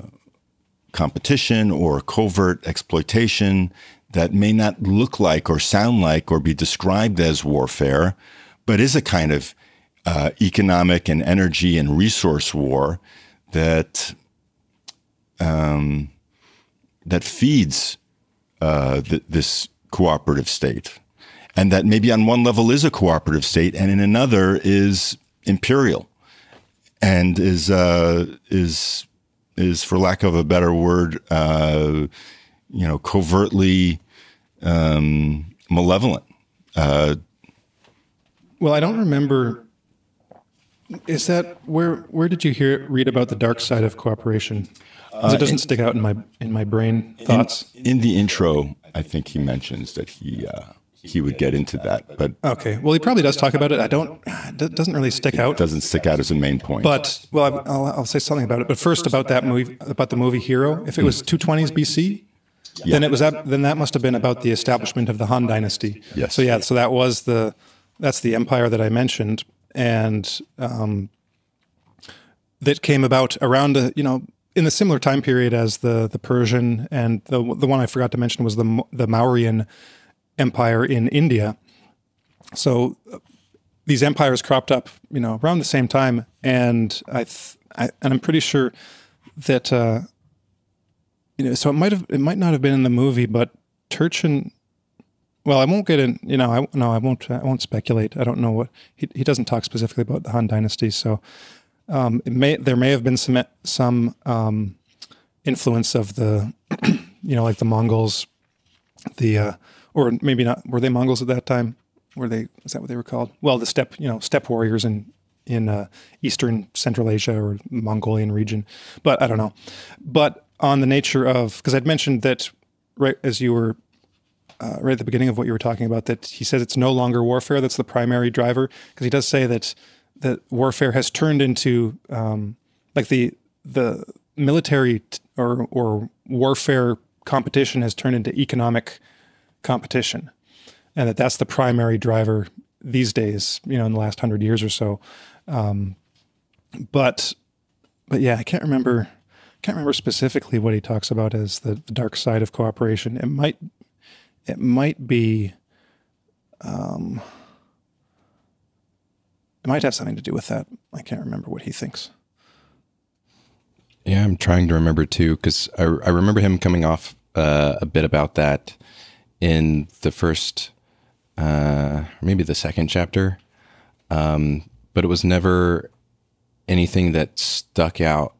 S3: competition or covert exploitation that may not look like or sound like or be described as warfare, but is a kind of uh, economic and energy and resource war that um, that feeds uh, th- this cooperative state, and that maybe on one level is a cooperative state, and in another is imperial, and is uh, is is for lack of a better word, uh, you know, covertly um, malevolent. Uh,
S1: well, I don't remember is that where where did you hear read about the dark side of cooperation? Uh, it doesn't in, stick out in my in my brain thoughts.
S3: In, in the intro, I think he mentions that he uh, he would get into that, but
S1: okay. Well, he probably does talk about it. I don't. It doesn't really stick out.
S3: Doesn't stick out as a main point.
S1: But well, I'll, I'll say something about it. But first, about that movie, about the movie Hero. If it was 220s BC, yeah. then it was that. Then that must have been about the establishment of the Han Dynasty.
S3: Yes.
S1: So yeah. So that was the that's the empire that I mentioned and um, that came about around a, you know in the similar time period as the the Persian and the the one I forgot to mention was the the Mauryan Empire in India. So uh, these empires cropped up, you know, around the same time, and I, th- I and I'm pretty sure that uh, you know, so it might have it might not have been in the movie, but Turchin well, I won't get in. You know, I no, I won't. I won't speculate. I don't know what he he doesn't talk specifically about the Han Dynasty. So, um, it may there may have been some some um, influence of the, *clears throat* you know, like the Mongols, the uh, or maybe not. Were they Mongols at that time? Were they? Is that what they were called? Well, the steppe, you know, steppe warriors in in uh, eastern Central Asia or Mongolian region, but I don't know. But on the nature of because I'd mentioned that right as you were uh, right at the beginning of what you were talking about that he says it's no longer warfare that's the primary driver because he does say that that warfare has turned into um, like the the military t- or or warfare competition has turned into economic competition and that that's the primary driver these days you know in the last hundred years or so. Um, but but yeah I can't remember can't remember specifically what he talks about as the, the dark side of cooperation. It might it might be um, it might have something to do with that. I can't remember what he thinks.
S2: Yeah, I'm trying to remember too, because I, I remember him coming off uh, a bit about that in the first, uh, maybe the second chapter, um, but it was never anything that stuck out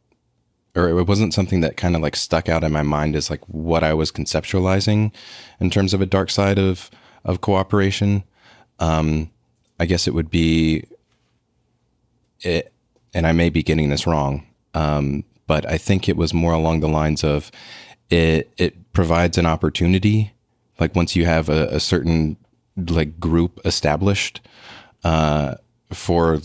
S2: or it wasn't something that kind of like stuck out in my mind as like what I was conceptualizing in terms of a dark side of of cooperation. Um, I guess it would be it, and I may be getting this wrong, um, but I think it was more along the lines of it it provides an opportunity, like once you have a, a certain like group established uh, for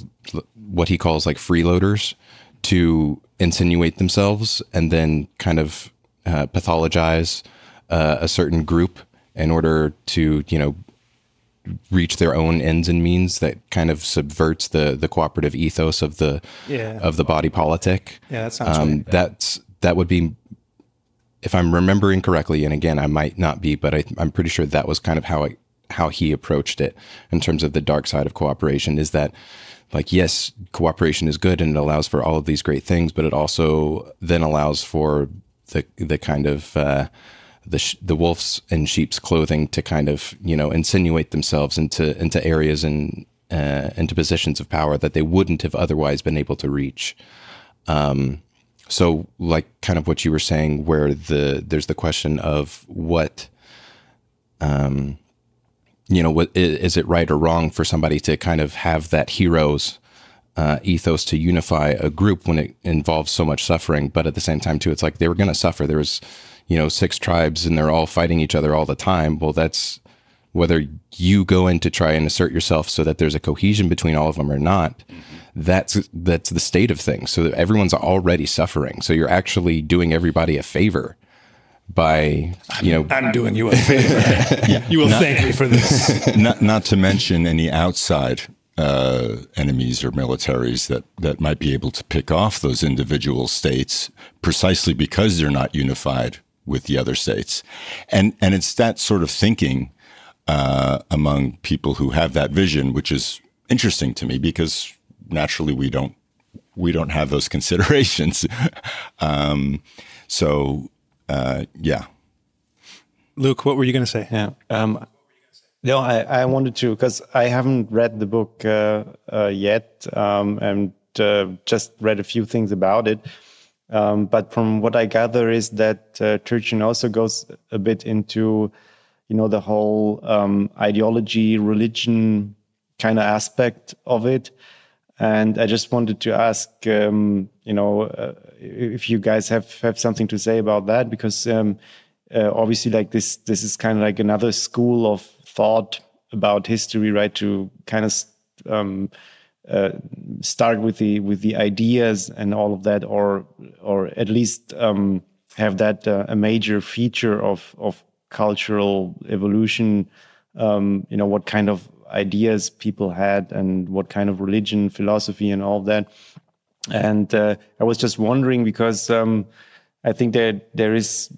S2: what he calls like freeloaders to insinuate themselves and then kind of uh, pathologize uh, a certain group in order to you know reach their own ends and means that kind of subverts the the cooperative ethos of the
S1: Yeah.
S2: of the body politic.
S1: Yeah, that sounds
S2: Um,
S1: right.
S2: That's that would be, if I'm remembering correctly, and again I might not be, but I, I'm pretty sure that was kind of how I, how he approached it in terms of the dark side of cooperation. Is that like yes, cooperation is good and it allows for all of these great things, but it also then allows for the the kind of uh, the sh- the wolves in sheep's clothing to kind of you know insinuate themselves into into areas and uh, into positions of power that they wouldn't have otherwise been able to reach. Um, so, like kind of what you were saying, where the there's the question of what, um, you know, what is it right or wrong for somebody to kind of have that hero's uh, ethos to unify a group when it involves so much suffering. But at the same time, too, it's like they were going to suffer. There was, you know, six tribes and they're all fighting each other all the time. Well, that's whether you go in to try and assert yourself so that there's a cohesion between all of them or not. That's that's the state of things. So everyone's already suffering. So you're actually doing everybody a favor by you know
S1: I'm doing you a favor. *laughs* You will thank me for this. *laughs*
S3: not not to mention any outside uh, enemies or militaries that that might be able to pick off those individual states precisely because they're not unified with the other states, and and it's that sort of thinking uh, among people who have that vision, which is interesting to me because naturally we don't we don't have those *laughs* considerations. um, so uh, yeah,
S1: Luke, what were you going to say?
S4: Yeah. Um, no, I, I wanted to because I haven't read the book uh, uh, yet um, and uh, just read a few things about it. Um, but from what I gather is that uh, Turchin also goes a bit into, you know, the whole um, ideology, religion kind of aspect of it. And I just wanted to ask, um, you know, uh, if you guys have, have something to say about that, because um, uh, obviously, like this, this is kind of like another school of thought about history, right? To kind of um, uh, start with the with the ideas and all of that, or or at least um, have that uh, a major feature of of cultural evolution. Um, you know, what kind of ideas people had and what kind of religion, philosophy, and all of that. And uh, I was just wondering because um, I think that there is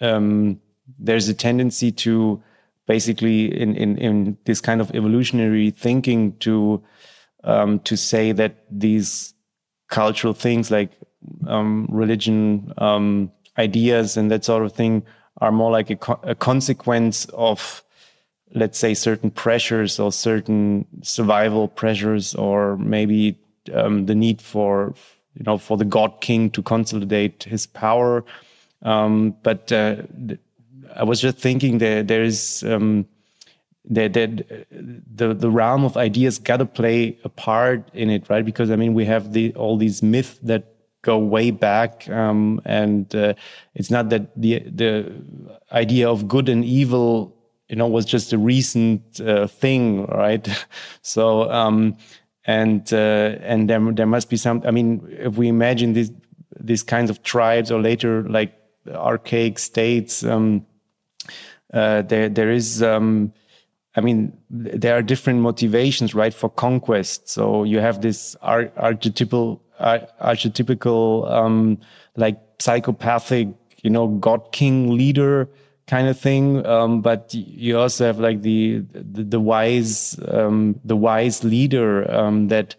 S4: um, there's a tendency to basically in, in, in this kind of evolutionary thinking to um, to say that these cultural things like um, religion, um, ideas, and that sort of thing are more like a, co- a consequence of let's say certain pressures or certain survival pressures or maybe um, the need for you know for the god king to consolidate his power. Um, but uh, i was just thinking that there is um, that the the realm of ideas got to play a part in it right? Because i mean we have the all these myths that go way back um, and uh, it's not that the the idea of good and evil you know was just a recent uh, thing right? *laughs* So um and uh, and there there must be some i mean if we imagine these these kinds of tribes or later like archaic states um uh, there there is um I mean, there are different motivations, right, for conquest. So you have this ar- archetypal, ar- archetypical, um, like psychopathic, you know, god king leader kind of thing. Um, but you also have like the the, the wise, um, the wise leader um, that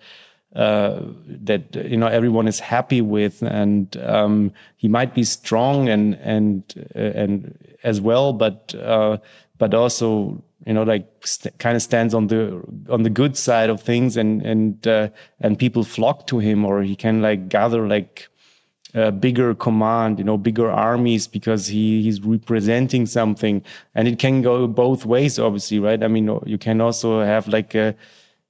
S4: uh, that you know everyone is happy with, and um, he might be strong and and uh, and as well, but uh, but also you know like st- kind of stands on the on the good side of things, and and uh, and people flock to him, or he can like gather like uh, bigger command, you know, bigger armies because he he's representing something, and it can go both ways, obviously, right? I mean, you can also have like a,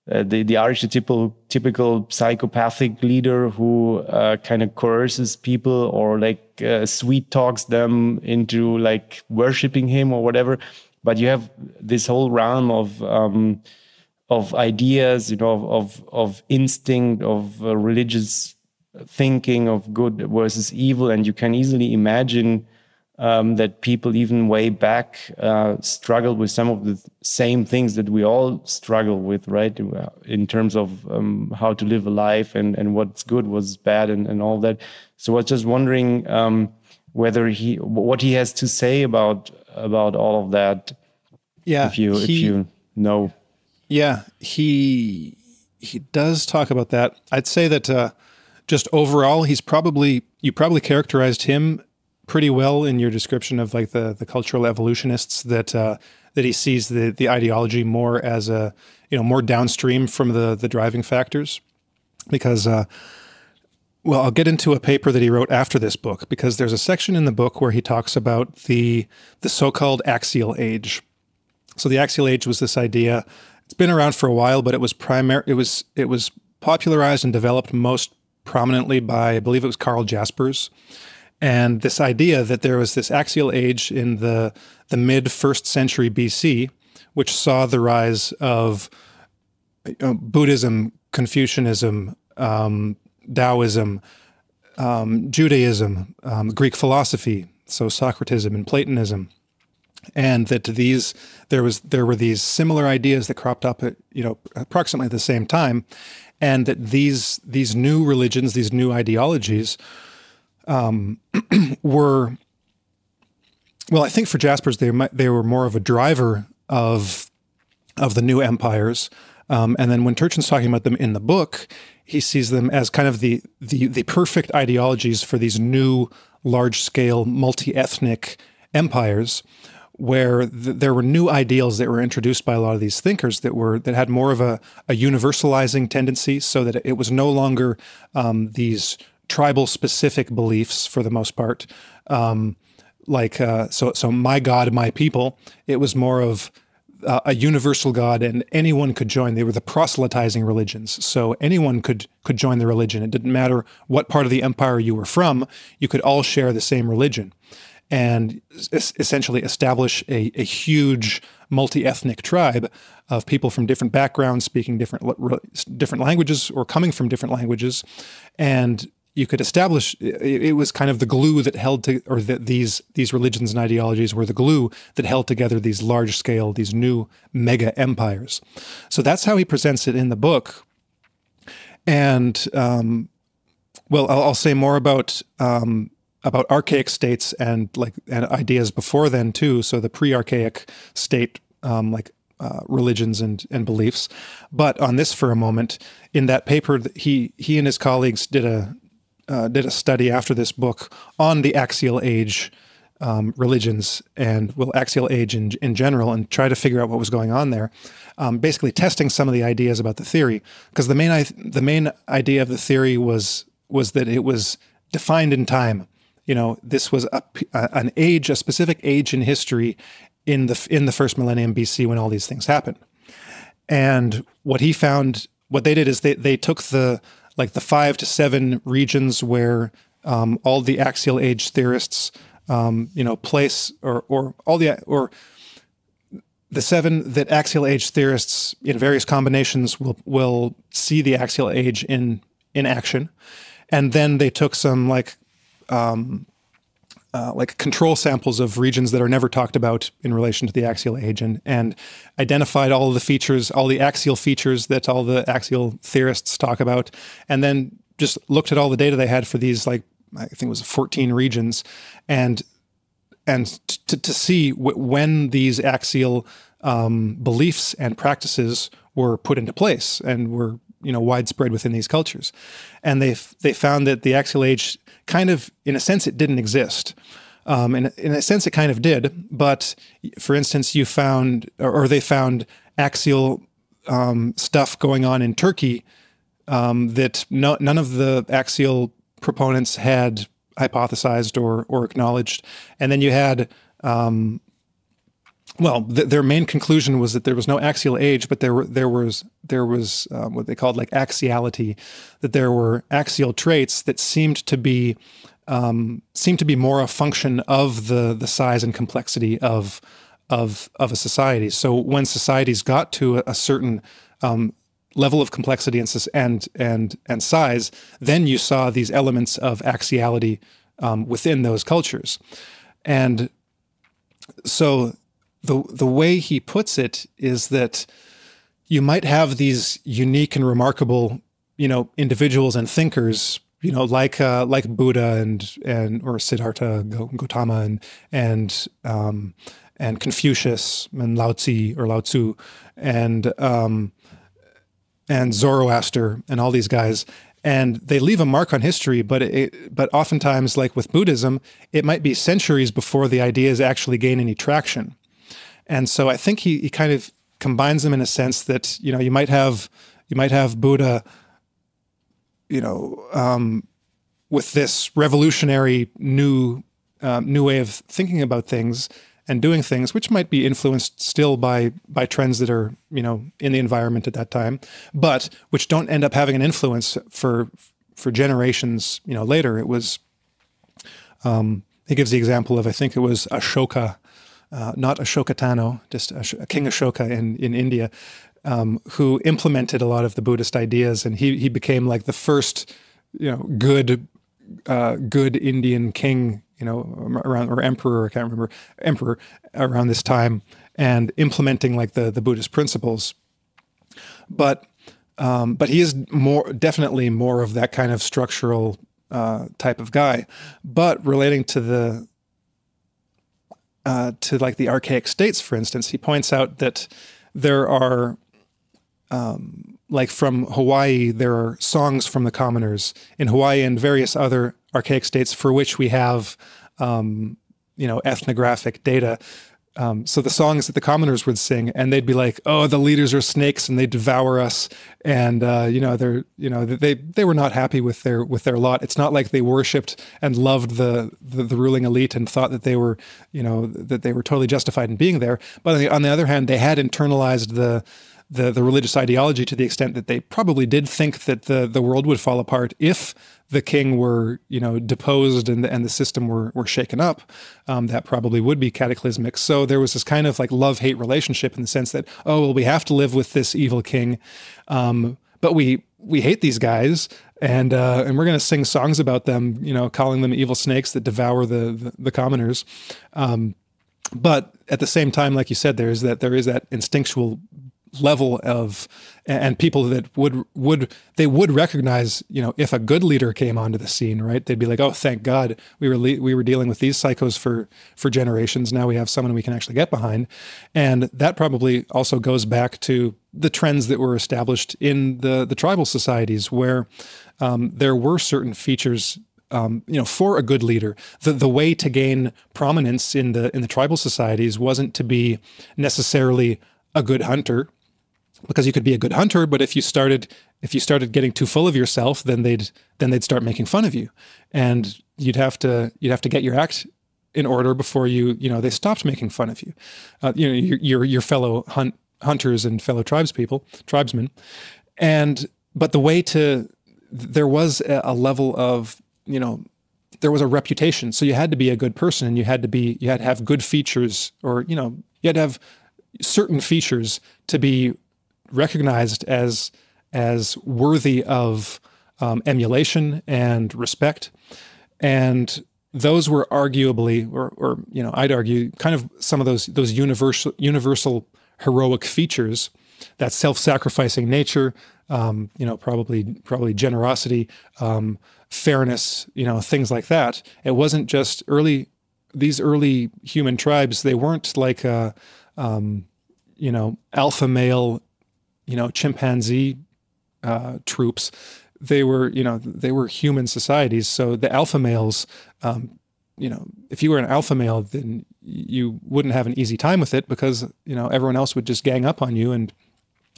S4: uh, the the archetypical typical psychopathic leader who uh, kind of coerces people or like uh, sweet talks them into like worshiping him or whatever. But you have this whole realm of um, of ideas, you know, of of, of instinct, of uh, religious thinking, of good versus evil, and you can easily imagine um, that people even way back uh, struggled with some of the same things that we all struggle with, right? In terms of um, how to live a life and, and what's good, what's bad, and, and all that. So I was just wondering um, whether he, what he has to say about about all of that.
S1: Yeah,
S4: if you he, if you know.
S1: Yeah, he he does talk about that. I'd say that uh, just overall, he's probably you probably characterized him pretty well in your description of like the the cultural evolutionists that uh, that he sees the the ideology more as a you know more downstream from the the driving factors because uh, well I'll get into a paper that he wrote after this book because there's a section in the book where he talks about the the so-called axial age. So the axial age was this idea. It's been around for a while, but it was primary. It was it was popularized and developed most prominently by I believe it was Karl Jaspers. And this idea that there was this axial age in the the mid first century BC, which saw the rise of you know, Buddhism, Confucianism, um, Taoism, um, Judaism, um, Greek philosophy, so Socratism and Platonism, and that these there was there were these similar ideas that cropped up at you know approximately at the same time, and that these these new religions, these new ideologies um, *clears throat* were well, I think for Jaspers they they were more of a driver of of the new empires. Um, and then when Turchin's talking about them in the book, he sees them as kind of the the, the perfect ideologies for these new large scale multi ethnic empires, where th- there were new ideals that were introduced by a lot of these thinkers that were that had more of a, a universalizing tendency, so that it was no longer um, these tribal specific beliefs for the most part. Um, like uh, so, so my God, my people. It was more of a universal God, and anyone could join. They were the proselytizing religions, so anyone could could join the religion. It didn't matter what part of the empire you were from; you could all share the same religion, and es- essentially establish a, a huge multi-ethnic tribe of people from different backgrounds, speaking different different languages or coming from different languages, and you could establish it, was kind of the glue that held to or that these these religions and ideologies were the glue that held together these large scale these new mega empires. So that's how he presents it in the book. And um, well I'll, I'll, say more about um, about archaic states and like and ideas before then too. So the pre-archaic state um, like uh, religions and, and beliefs. But on this for a moment, in that paper, he he and his colleagues did a uh, did a study after this book on the axial age um, religions and well axial age in, in general and try to figure out what was going on there um, basically testing some of the ideas about the theory. Because the main the main idea of the theory was was that it was defined in time you know this was a, an age a specific age in history in the in the first millennium BC when all these things happened. And what he found what they did is they they took the like the five to seven regions where um, all the axial age theorists, um, you know, place or or all the or the seven that axial age theorists in various combinations will will see the axial age in in action, and then they took some like um, uh, like control samples of regions that are never talked about in relation to the axial age and, and identified all the features, all the axial features that all the axial theorists talk about, and then just looked at all the data they had for these like I think it was 14 regions, and and to, to see when these axial um, beliefs and practices were put into place and were you know widespread within these cultures, and they they found that the axial age kind of, in a sense, it didn't exist. Um, and in a sense, it kind of did. But for instance, you found, or, they found axial um, stuff going on in Turkey um, that no, none of the axial proponents had hypothesized or or acknowledged, and then you had. Um, well, th- their main conclusion was that there was no axial age, but there were there was there was um, what they called like axiality, that there were axial traits that seemed to be um, seemed to be more a function of the the size and complexity of of of a society. So when societies got to a, a certain um, level of complexity and and and and size, then you saw these elements of axiality um, within those cultures, and so the the way he puts it is that you might have these unique and remarkable, you know, individuals and thinkers, you know, like uh, like Buddha and and or Siddhartha Gautama and and um, and Confucius and Lao Tzu or Lao Tzu and um, and Zoroaster and all these guys. And they leave a mark on history, but it, but oftentimes, like with Buddhism, it might be centuries before the ideas actually gain any traction. And so I think he, he kind of combines them in a sense that you know you might have you might have Buddha, you know, um, with this revolutionary new um, new way of thinking about things, and doing things, which might be influenced still by by trends that are you know in the environment at that time, but which don't end up having an influence for for generations you know later. It was um, he gives the example of I think it was Ashoka, uh, not Ahsoka Tano, just Ash- King Ashoka in in India, um, who implemented a lot of the Buddhist ideas, and he he became like the first you know good uh, good Indian king you know, around or emperor, I can't remember, emperor around this time, and implementing like the the Buddhist principles. But um, but he is more definitely more of that kind of structural uh, type of guy. But relating to the uh, to like the archaic states, for instance, he points out that there are um, like from Hawaii, there are songs from the commoners in Hawaii and various other archaic states for which we have, um, you know, ethnographic data. Um, so the songs that the commoners would sing, and they'd be like, "Oh, the leaders are snakes, and they devour us," and uh, you know, they're you know, they they were not happy with their with their lot. It's not like they worshipped and loved the, the the, ruling elite and thought that they were you know that they were totally justified in being there. But on the, on the other hand, they had internalized the the, the religious ideology to the extent that they probably did think that the, the world would fall apart if the king were, you know, deposed and the, and the system were, were shaken up. Um, that probably would be cataclysmic. So there was this kind of like love hate relationship in the sense that, oh, well, we have to live with this evil king. Um, but we, we hate these guys and uh, and we're going to sing songs about them, you know, calling them evil snakes that devour the the, the commoners. Um, but at the same time, like you said, there is that there is that instinctual level of and people that would would they would recognize you know if a good leader came onto the scene right? They'd be like oh thank god we were le- we were dealing with these psychos for for generations. Now we have someone we can actually get behind. And that probably also goes back to the trends that were established in the the tribal societies where um, there were certain features um, you know, for a good leader, the the way to gain prominence in the in the tribal societies wasn't to be necessarily a good hunter, because you could be a good hunter, but if you started if you started getting too full of yourself, then they'd then they'd start making fun of you, and you'd have to you'd have to get your act in order before you you know they stopped making fun of you, uh, you know your, your your fellow hunt hunters and fellow tribespeople tribesmen, and but the way to there was a level of you know there was a reputation. So you had to be a good person and you had to be you had to have good features or you know you had to have certain features to be recognized as as worthy of um, emulation and respect, and those were arguably, or, or you know, I'd argue, kind of some of those those universal universal heroic features, that self-sacrificing nature, um, you know, probably probably generosity, um, fairness, you know, things like that. It wasn't just early these early human tribes. They weren't like a, um, you know, alpha male you know, chimpanzee uh, troops, they were, you know, they were human societies. So the alpha males, um, you know, if you were an alpha male, then you wouldn't have an easy time with it because, you know, everyone else would just gang up on you. And,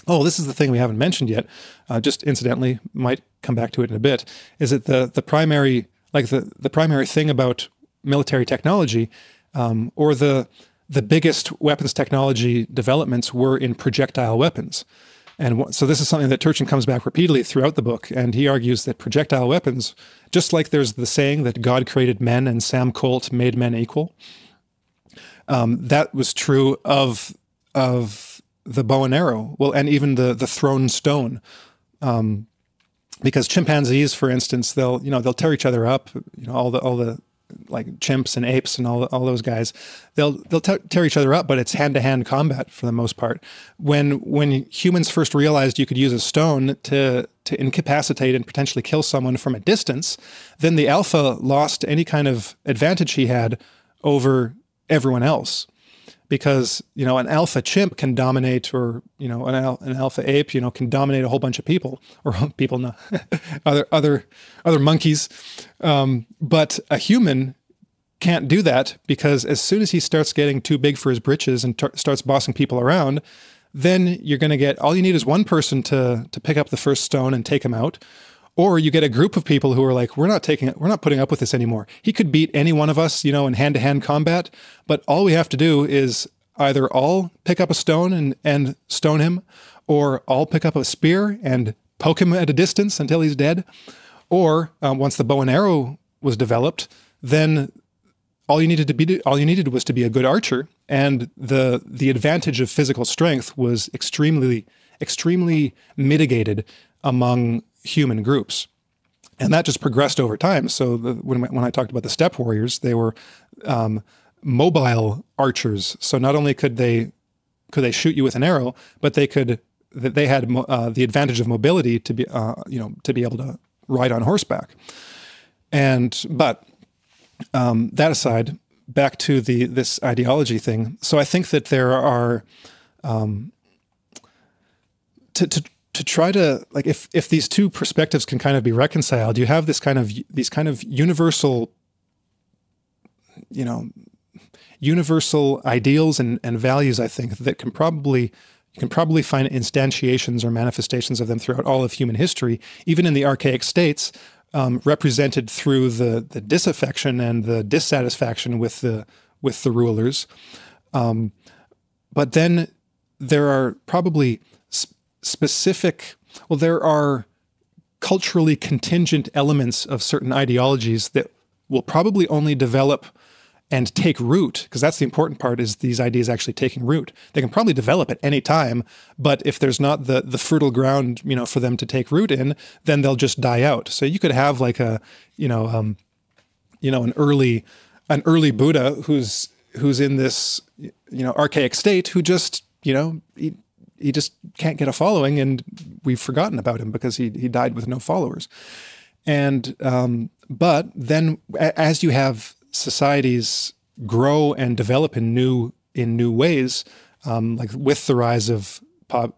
S1: oh, this is the thing we haven't mentioned yet. Uh, just incidentally, might come back to it in a bit, is that the, the primary like the the primary thing about military technology, um, or the the biggest weapons technology developments were in projectile weapons. And so this is something that Turchin comes back repeatedly throughout the book, and he argues that projectile weapons, just like there's the saying that God created men and Sam Colt made men equal, um, that was true of of the bow and arrow. Well, and even the the thrown stone. Um, because chimpanzees, for instance, they'll you know they'll tear each other up. You know all the all the like chimps and apes and all all those guys, they'll they'll tear each other up, but it's hand to hand combat for the most part. When when humans first realized you could use a stone to to incapacitate and potentially kill someone from a distance, then the alpha lost any kind of advantage he had over everyone else because you know an alpha chimp can dominate or you know an, al- an alpha ape you know can dominate a whole bunch of people or *laughs* people *laughs* other other other monkeys. Um, but a human can't do that because as soon as he starts getting too big for his britches and starts bossing people around then you're going to get all you need is one person to to pick up the first stone and take him out or you get a group of people who are like, we're not taking it, we're not putting up with this anymore. He could beat any one of us, you know, in hand to hand combat, but all we have to do is either all pick up a stone and, and stone him, or all pick up a spear and poke him at a distance until he's dead. Or um, once the bow and arrow was developed, then all you needed to be all you needed was to be a good archer, and the the advantage of physical strength was extremely extremely mitigated among human groups. And that just progressed over time. So the, when, when I talked about the steppe warriors, they were um, mobile archers. So not only could they could they shoot you with an arrow, but they could they had uh, the advantage of mobility to be uh, you know to be able to ride on horseback. And but um, that aside, back to the this ideology thing. So I think that there are um, to, to to try to like if if these two perspectives can kind of be reconciled, you have this kind of these kind of universal, you know, universal ideals and, and values. I think that can probably you can probably find instantiations or manifestations of them throughout all of human history, even in the archaic states, um, represented through the the disaffection and the dissatisfaction with the with the rulers. Um, but then there are probably specific, well, there are culturally contingent elements of certain ideologies that will probably only develop and take root because that's the important part is these ideas actually taking root. They can probably develop at any time but if there's not the the fertile ground you know for them to take root in then they'll just die out. So you could have like a you know um you know an early an early buddha who's who's in this you know archaic state who just you know he, just can't get a following, and we've forgotten about him because he he died with no followers. And um, but then as you have societies grow and develop in new in new ways, um, like with the rise of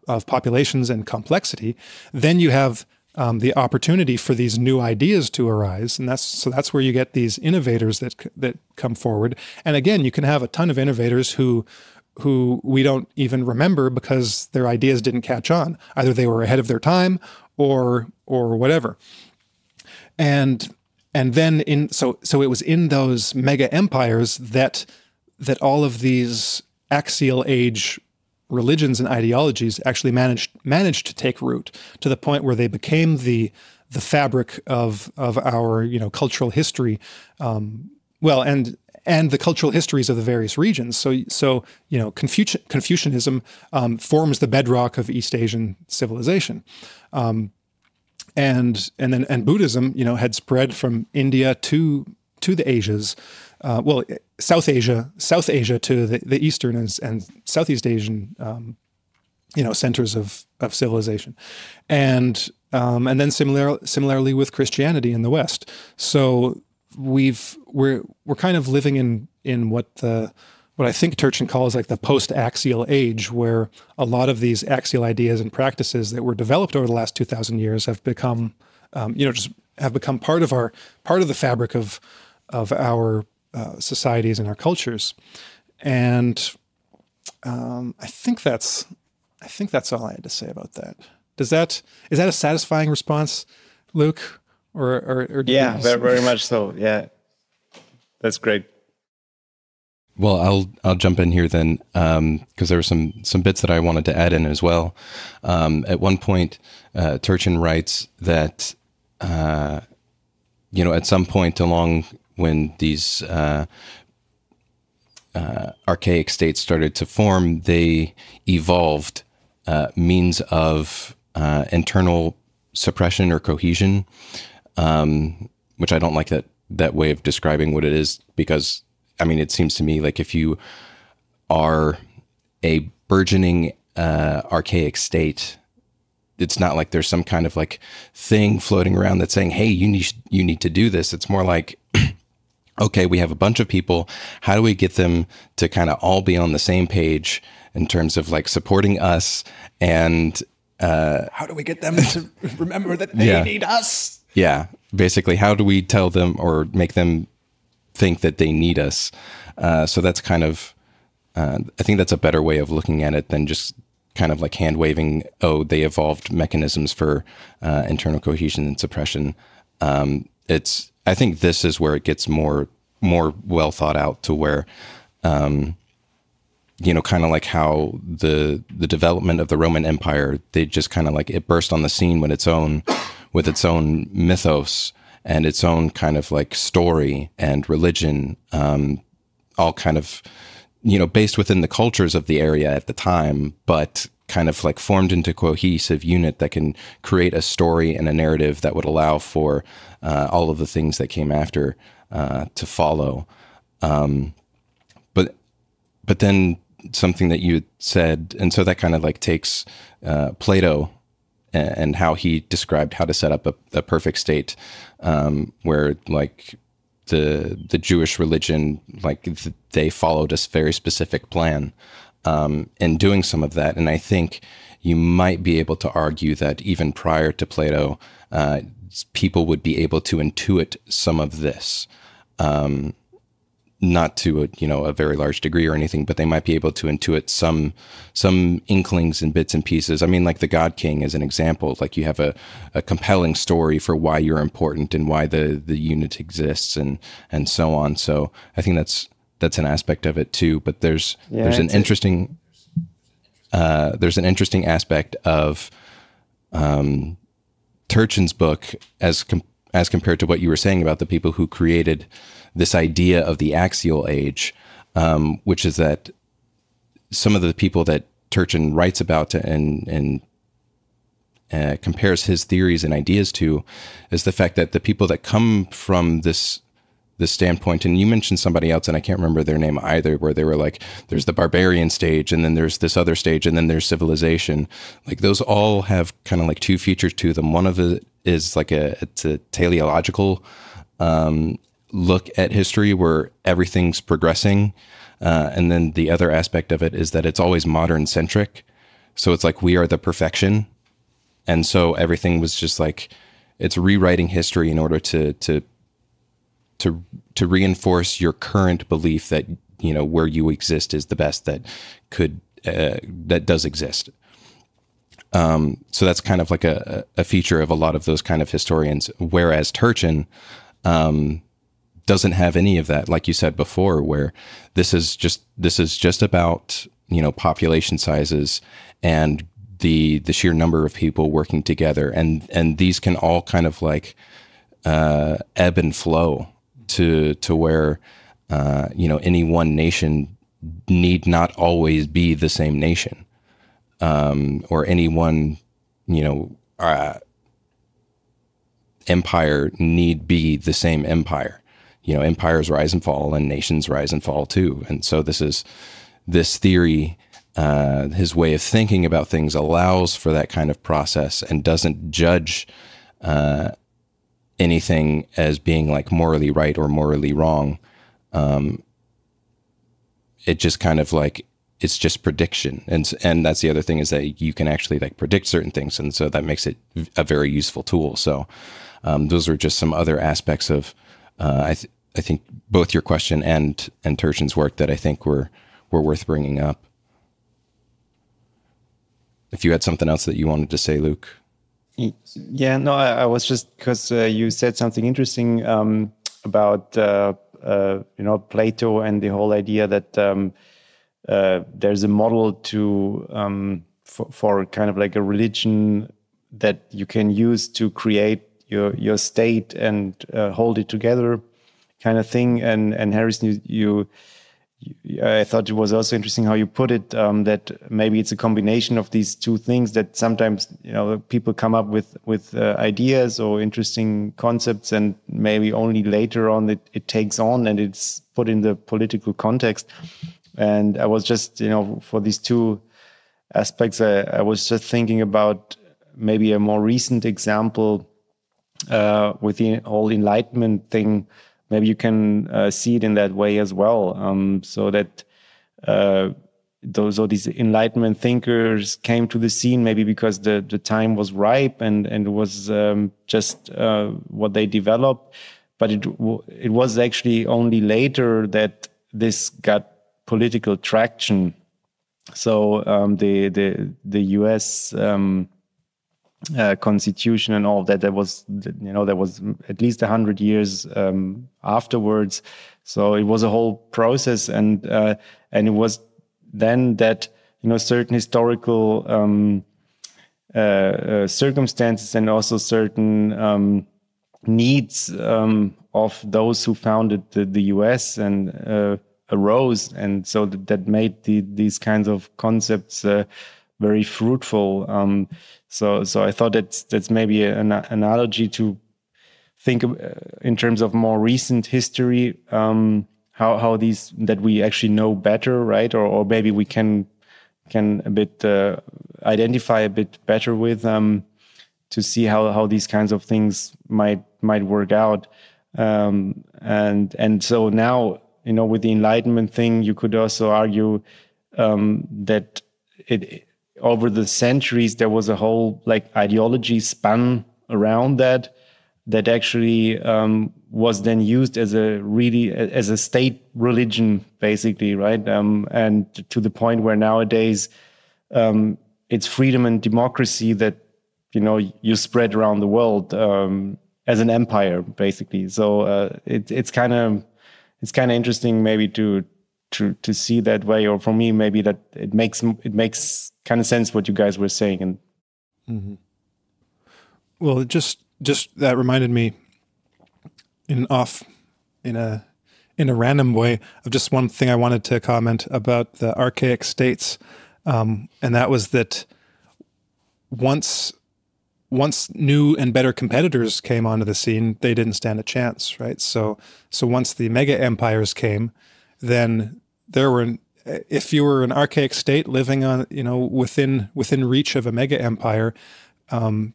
S1: of populations and complexity, then you have um, the opportunity for these new ideas to arise, and that's so that's where you get these innovators that that come forward. And again, you can have a ton of innovators who who we don't even remember because their ideas didn't catch on. Either they were ahead of their time or or whatever. And and then in so so it was in those mega empires that that all of these axial age religions and ideologies actually managed managed to take root to the point where they became the the fabric of of our you know cultural history um, well and and the cultural histories of the various regions. So, so you know, Confucian, Confucianism um, forms the bedrock of East Asian civilization, um, and and then and Buddhism, you know, had spread from India to to the Asias, uh, well, South Asia, South Asia to the, the Eastern and, and Southeast Asian, um, you know, centers of of civilization, and um, and then similar, similarly with Christianity in the West. So we've we're we're kind of living in in what the what I think Turchin calls like the post-axial age, where a lot of these axial ideas and practices that were developed over the last two thousand years have become, um, you know, just have become part of our part of the fabric of of our uh, societies and our cultures, and um, I think that's I think that's all I had to say about that. Does that is that a satisfying response, Luke? Or or, or
S4: yeah, very, very much so. Yeah, that's great.
S2: Well, I'll I'll jump in here then because um, there were some some bits that I wanted to add in as well. Um, at one point, uh, Turchin writes that uh, you know at some point along when these uh, uh archaic states started to form, they evolved uh, means of uh, internal suppression or cohesion, um, which I don't like that that way of describing what it is because I mean it seems to me like if you are a burgeoning uh, archaic state, it's not like there's some kind of like thing floating around that's saying, "Hey, you need you need to do this." It's more like *clears throat* okay, we have a bunch of people. How do we get them to kind of all be on the same page in terms of like supporting us and uh,
S1: how do we get them to *laughs* remember that they yeah. need us?
S2: Yeah, basically, how do we tell them or make them think that they need us? Uh, so that's kind of, uh, I think that's a better way of looking at it than just kind of like hand waving. Oh, they evolved mechanisms for uh, internal cohesion and suppression. Um, it's, I think this is where it gets more more well thought out to where. Um, you know, kind of like how the the development of the Roman Empire, they just kind of like it burst on the scene with its own with its own mythos and its own kind of like story and religion, um, all kind of you know based within the cultures of the area at the time, but kind of like formed into cohesive unit that can create a story and a narrative that would allow for uh, all of the things that came after uh, to follow. Um, but but then something that you said, and so that kind of like takes uh, Plato and, how he described how to set up a, a perfect state, um, where like the the Jewish religion, like th- they followed a very specific plan um, in doing some of that, and I think you might be able to argue that even prior to Plato, uh, people would be able to intuit some of this. Um, not to a you know a very large degree or anything, but they might be able to intuit some some inklings and bits and pieces. I mean, like the God King is an example. Like you have a, a compelling story for why you're important and why the the unit exists and and so on. So I think that's that's an aspect of it too. But there's yeah, there's an interesting uh, there's an interesting aspect of um, Turchin's book as com- as compared to what you were saying about the people who created this idea of the axial age, um, which is that some of the people that Turchin writes about and and uh, compares his theories and ideas to is the fact that the people that come from this this standpoint and you mentioned somebody else and i can't remember their name either where they were like there's the barbarian stage and then there's this other stage and then there's civilization. Like those all have kind of like two features to them. One of it is like a it's a teleological um, look at history where everything's progressing. Uh, and then the other aspect of it is that it's always modern centric. So it's like we are the perfection. And so everything was just like it's rewriting history in order to to to to reinforce your current belief that you know where you exist is the best that could uh, that does exist. Um, so that's kind of like a, a feature of a lot of those kind of historians. Whereas Turchin, um, doesn't have any of that like you said before where this is just this is just about you know population sizes and the the sheer number of people working together. And and these can all kind of like uh, ebb and flow to to where uh, you know any one nation need not always be the same nation. Um, or any one you know uh, empire need be the same empire you know, empires rise and fall and nations rise and fall too. And so this is this theory, uh, his way of thinking about things allows for that kind of process and doesn't judge uh, anything as being like morally right or morally wrong. Um, it just kind of like it's just prediction and and that's the other thing is that you can actually like predict certain things and so that makes it a very useful tool so um, those are just some other aspects of uh, I, th- I think both your question and and Turchin's work that I think were were worth bringing up. If you had something else that you wanted to say, Luke.
S4: Yeah, no, I, I was just because uh, you said something interesting um, about uh, uh, you know Plato and the whole idea that um, uh, there's a model to um, for, for, kind of like a religion that you can use to create your your state and uh, hold it together, kind of thing. And and Harrison, you, you I thought it was also interesting how you put it um, that maybe it's a combination of these two things that sometimes you know people come up with with uh, ideas or interesting concepts and maybe only later on it, it takes on and it's put in the political context and I was just you know for these two aspects I, I was just thinking about maybe a more recent example uh, with the whole enlightenment thing maybe you can uh, see it in that way as well. Um, so that uh, those or these enlightenment thinkers came to the scene maybe because the the time was ripe and and it was um, just uh, what they developed. But it it was actually only later that this got political traction. So um, the the the U.S. Um, uh, constitution and all that. There was, you know, there was at least hundred years um, afterwards. So it was a whole process, and uh, and it was then that you know certain historical um, uh, uh circumstances and also certain um, needs um, of those who founded the, the U.S. and uh, arose, and so that, that made the, these kinds of concepts very fruitful. Um, so, so I thought that's that's maybe an analogy to think uh, in terms of more recent history, um, how how these that we actually know better, right? Or or maybe we can can a bit uh, identify a bit better with um, to see how how these kinds of things might might work out. Um, and and so now you know with the enlightenment thing, you could also argue um, that it over the centuries there was a whole like ideology spun around that that actually um, was then used as a really as a state religion basically right? Um, and to the point where nowadays um, it's freedom and democracy that you know you spread around the world um, as an empire basically. So uh, it, it's kind of it's kind of interesting maybe to to to see that way or for me maybe that it makes it makes kind of sense what you guys were saying and mm-hmm.
S1: well just just that reminded me in off in a in a random way of just one thing I wanted to comment about the archaic states, um, and that was that once once new and better competitors came onto the scene, they didn't stand a chance, right? So so once the mega empires came, then there were if you were an archaic state living on you know within within reach of a mega empire um,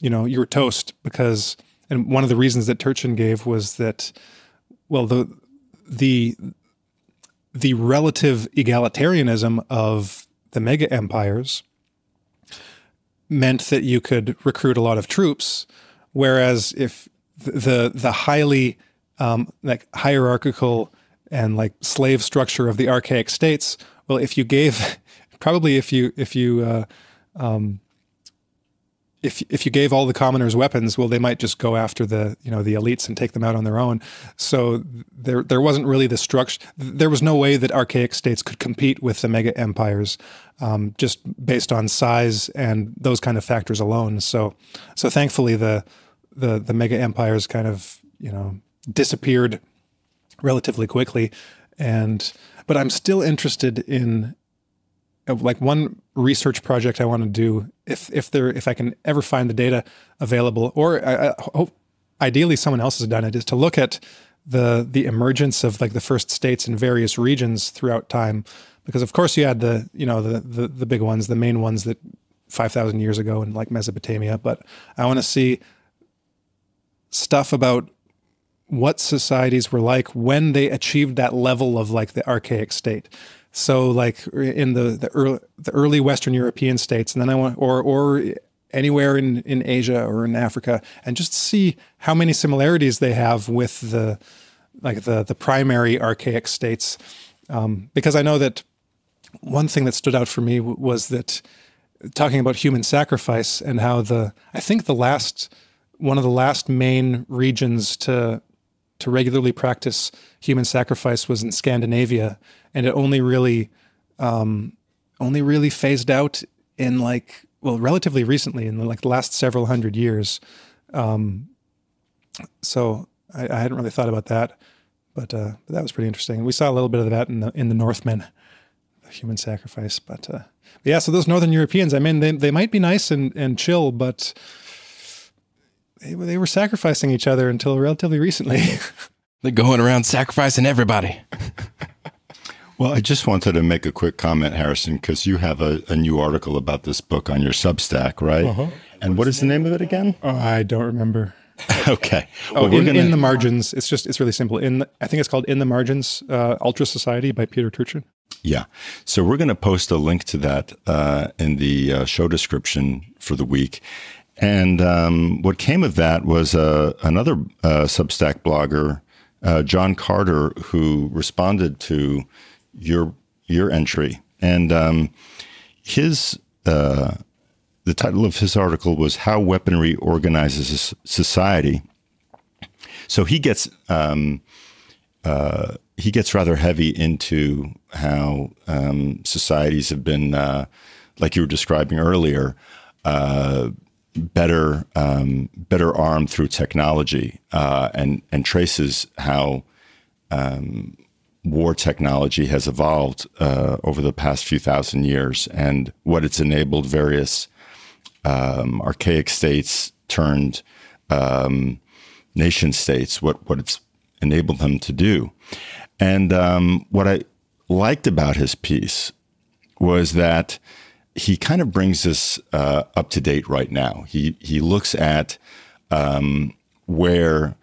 S1: you know you were toast because and one of the reasons that Turchin gave was that well the the the relative egalitarianism of the mega empires meant that you could recruit a lot of troops whereas if the the highly um, like hierarchical and like slave structure of the archaic states. Well, if you gave, *laughs* probably if you if you uh, um, if if you gave all the commoners weapons, well, they might just go after the you know the elites and take them out on their own. So there there wasn't really the structure. There was no way that archaic states could compete with the mega empires, um, just based on size and those kind of factors alone. So so thankfully the the the mega empires kind of you know disappeared relatively quickly. And but I'm still interested in uh, like one research project I want to do if if there if I can ever find the data available or I, I hope ideally someone else has done it is to look at the the emergence of like the first states in various regions throughout time because of course you had the you know the the, the big ones the main ones that 5000 years ago in like Mesopotamia but I want to see stuff about what societies were like when they achieved that level of like the archaic state. So like in the the early, the early Western European states, and then I want or or anywhere in in Asia or in Africa, and just see how many similarities they have with the like the the primary archaic states, um, because I know that one thing that stood out for me was that talking about human sacrifice and how the I think the last one of the last main regions to to regularly practice human sacrifice was in Scandinavia, and it only really um, only really phased out in like well relatively recently in like the last several hundred years. Um, so I, I, hadn't really thought about that, but, uh, that was pretty interesting. We saw a little bit of that in the in the Northman, human sacrifice. But, uh, yeah, so those Northern Europeans, I mean, they they might be nice and and chill, but they, they were sacrificing each other until relatively recently. *laughs*
S2: They're going around sacrificing everybody. *laughs*
S3: well, I just wanted to make a quick comment, Harrison, because you have a, a, new article about this book on your Substack, right? Uh-huh. And what is the name of it again?
S1: Oh, I don't remember. *laughs*
S3: okay.
S1: Oh, well, oh, in, gonna... in, the margins. It's just it's really simple. In the, I think it's called In the Margins, uh, Ultrasociety by Peter Turchin.
S3: Yeah. So we're going to post a link to that uh, in the uh, show description for the week. And um, what came of that was uh, another uh, Substack blogger, uh, John Carter, who responded to your your entry, and um, his uh, the title of his article was "How Weaponry Organizes Society." So he gets um, uh, he gets rather heavy into how um, societies have been, uh, like you were describing earlier, better um, better armed through technology uh, and and traces how um, war technology has evolved uh, over the past few thousand years and what it's enabled various um, archaic states turned um, nation states what what it's enabled them to do. And um, what I liked about his piece was that he kind of brings us uh, up to date right now. He he looks at um, where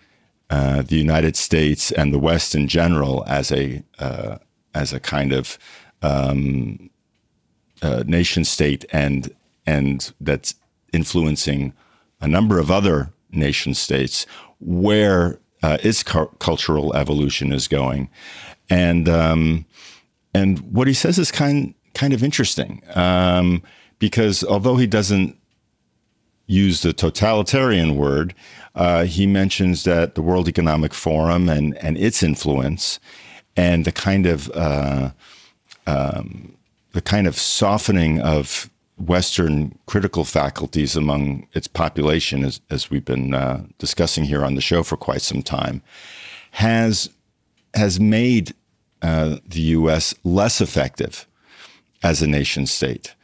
S3: uh, the United States and the West in general, as a uh, as a kind of um, uh, nation state, and and that's influencing a number of other nation states, where uh, its cu- cultural evolution is going, and um, and what he says is kind kind of interesting um, because although he doesn't use the totalitarian word, uh, he mentions that the World Economic Forum and, and its influence and the kind of uh, um, the kind of softening of Western critical faculties among its population, as, as we've been uh, discussing here on the show for quite some time, has has made uh, the U.S. less effective as a nation state,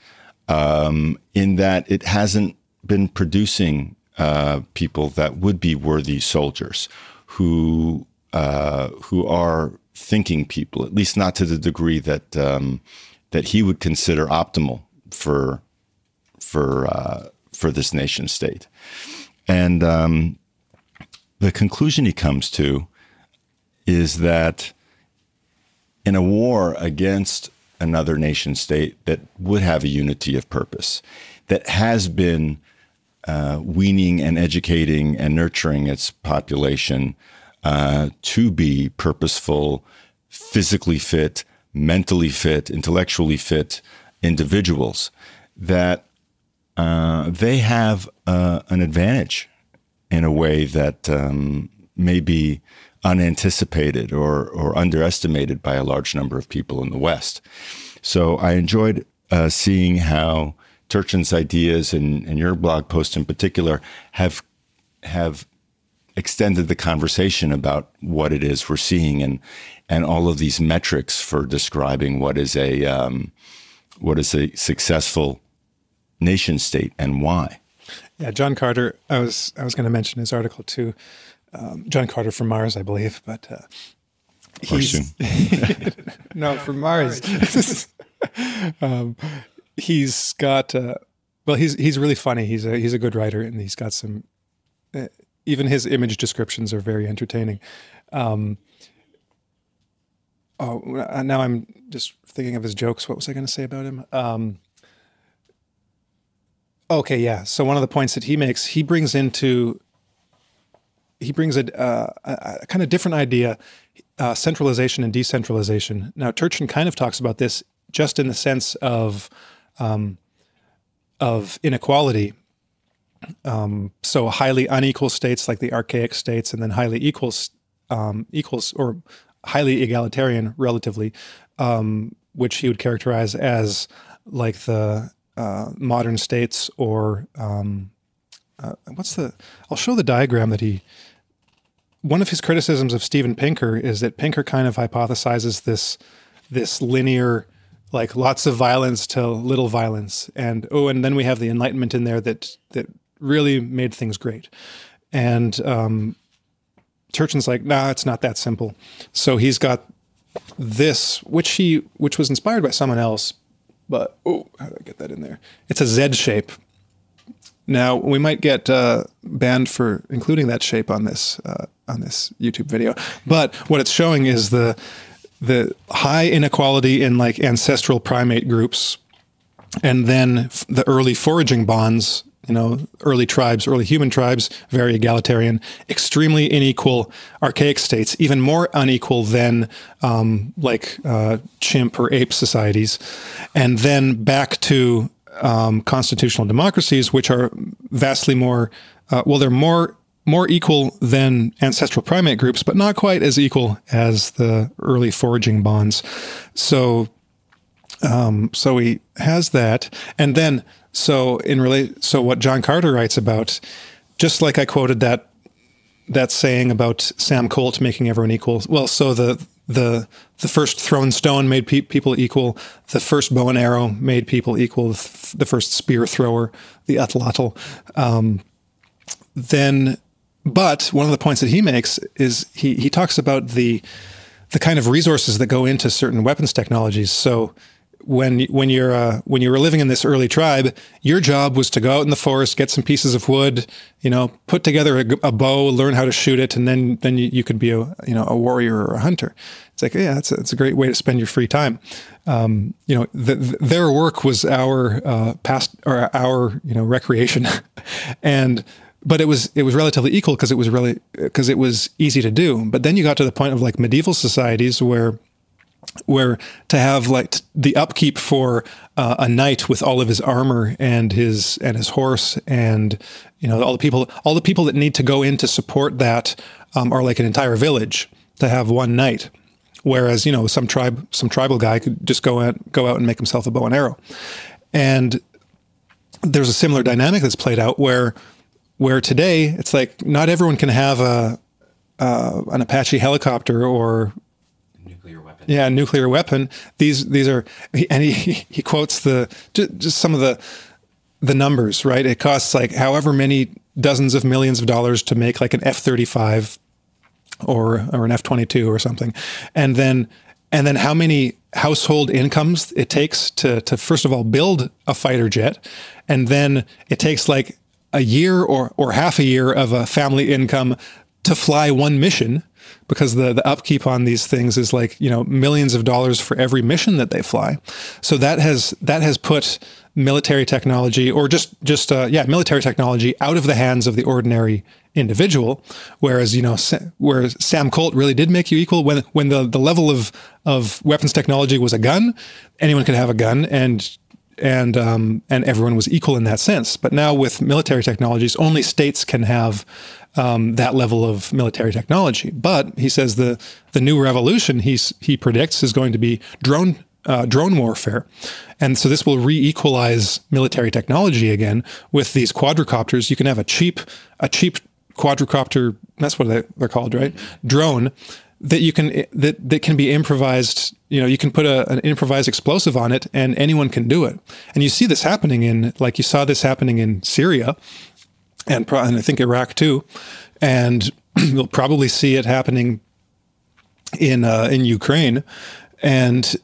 S3: um, in that it hasn't been producing uh, people that would be worthy soldiers, who uh, who are thinking people, at least not to the degree that um, that he would consider optimal for for uh, for this nation state, and um, the conclusion he comes to is that in a war against another nation state that would have a unity of purpose, that has been uh, weaning and educating and nurturing its population uh, to be purposeful, physically fit, mentally fit, intellectually fit individuals, that uh, they have uh, an advantage in a way that um, may be unanticipated or, or underestimated by a large number of people in the West. So I enjoyed uh, seeing how Turchin's ideas and, and your blog post in particular have have extended the conversation about what it is we're seeing and and all of these metrics for describing what is a um, what is a successful nation state and why.
S1: Yeah, John Carter. I was I was going to mention his article too um, John Carter from Mars, I believe, but uh, he's *laughs* no from Mars. *laughs* um, he's got uh, well, he's he's really funny. He's a he's a good writer, and he's got some. Uh, even his image descriptions are very entertaining. Um, oh, now I'm just thinking of his jokes. What was I going to say about him? Um, okay, yeah. So one of the points that he makes, he brings into he brings a, uh, a, a kind of different idea, uh, centralization and decentralization. Now, Turchin kind of talks about this just in the sense of um, of inequality. Um, so highly unequal states like the archaic states, and then highly equals um, equals or highly egalitarian relatively, um, which he would characterize as like the uh, modern states or um, uh, what's the? I'll show the diagram that he. One of his criticisms of Steven Pinker is that Pinker kind of hypothesizes this this linear like lots of violence to little violence and oh and then we have the enlightenment in there that that really made things great and um turchin's like nah it's not that simple so he's got this which he which was inspired by someone else but oh how do i get that in there it's a z shape now we might get uh, banned for including that shape on this uh, on this youtube video but what it's showing is the the high inequality in like ancestral primate groups, and then the early foraging bonds. You know, early tribes, early human tribes, very egalitarian, extremely unequal archaic states, even more unequal than um, like uh, chimp or ape societies, and then back to um, constitutional democracies, which are vastly more. Uh, well, they're more more equal than ancestral primate groups, but not quite as equal as the early foraging bonds. So, um, so he has that, and then so in relate, so what John Carter writes about, just like I quoted that that saying about Sam Colt making everyone equal. Well, so the the the first thrown stone made pe- people equal. The first bow and arrow made people equal. The first spear thrower, the atlatl. Um, then but one of the points that he makes is he he talks about the the kind of resources that go into certain weapons technologies. So when when you're uh, when you were living in this early tribe, your job was to go out in the forest, get some pieces of wood, you know, put together a, a bow, learn how to shoot it, and then then you, you, could be a you know a warrior or a hunter. It's like yeah, that's a, that's a great way to spend your free time. Um, you know, the, the, their work was our uh, past or our you know recreation, *laughs* and but it was it was relatively equal because it was really because it was easy to do. But then you got to the point of like medieval societies where where to have like the upkeep for uh, a knight with all of his armor and his and his horse and you know all the people all the people that need to go in to support that um, are like an entire village to have one knight whereas you know some tribe some tribal guy could just go out go out and make himself a bow and arrow and there's a similar dynamic that's played out where where today it's like not everyone can have a uh, an Apache helicopter or. Yeah, nuclear weapon. These these are and he he quotes the just, some of the the numbers, right? It costs like however many dozens of millions of dollars to make like an F thirty five or or an F twenty two or something, and then and then how many household incomes it takes to to first of all build a fighter jet, and then it takes like a year or, or half a year of a family income to fly one mission because the, the upkeep on these things is like, you know, millions of dollars for every mission that they fly. So that has, that has put military technology or just, just, uh, yeah, military technology out of the hands of the ordinary individual. Whereas, you know, where Sam Colt really did make you equal when, when the, the level of, of weapons technology was a gun, anyone could have a gun and and um, and everyone was equal in that sense. But now with military technologies, only states can have um, that level of military technology. But he says the the new revolution he's he predicts is going to be drone uh, drone warfare, and so this will re-equalize military technology again with these quadricopters. You can have a cheap a cheap quadricopter. That's what they're called, right? Drone that you can that that can be improvised you know you can put a, an improvised explosive on it and anyone can do it and you see this happening in like you saw this happening in syria and, and i think iraq too. And *clears throat* you'll probably see it happening in uh, in ukraine. And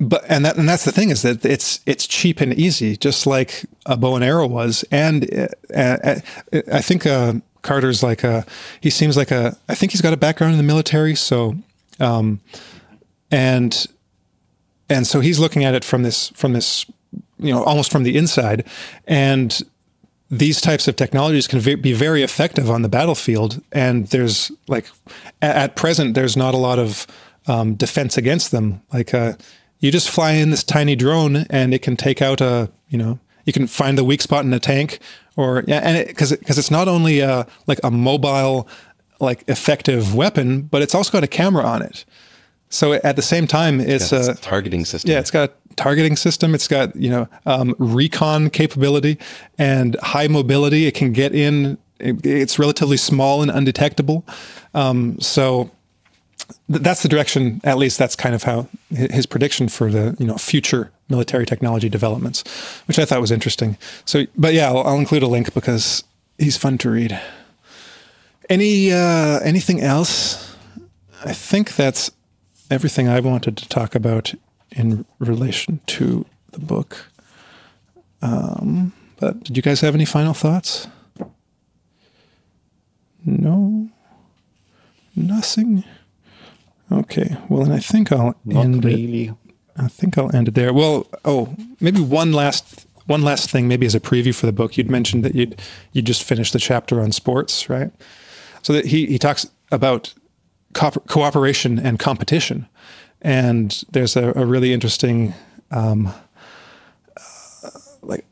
S1: but and that and that's the thing is that it's it's cheap and easy just like a bow and arrow was. And uh, uh, i think uh, Carter's like a he seems like a I think he's got a background in the military, so um, and and so he's looking at it from this from this you know almost from the inside, and these types of technologies can be very effective on the battlefield. And there's like at present there's not a lot of um, defense against them. Like uh, you just fly in this tiny drone and it can take out a you know you can find the weak spot in a tank, or yeah, and because it, because it's not only a, like a mobile, like effective weapon, but it's also got a camera on it. So at the same time, it's
S2: Yeah,
S1: a
S2: targeting system.
S1: yeah, it's got targeting system. It's got you know um, recon capability and high mobility. It can get in. it- it's relatively small and undetectable. Um, so th- that's the direction. At least that's kind of how his prediction for the you know future military technology developments, which I thought was interesting. So, but yeah, I'll, I'll include a link because he's fun to read. Any uh, anything else? I think that's everything I wanted to talk about in relation to the book. Um, but did you guys have any final thoughts? No, nothing. Okay, well, then I think I'll
S4: Not
S1: end it.
S4: really.
S1: I think I'll end it there. Well, oh, maybe one last one last thing, maybe as a preview for the book. You'd mentioned that you'd you just finished the chapter on sports, right? So that he he talks about co- cooperation and competition, and there's a, a really interesting, um, like,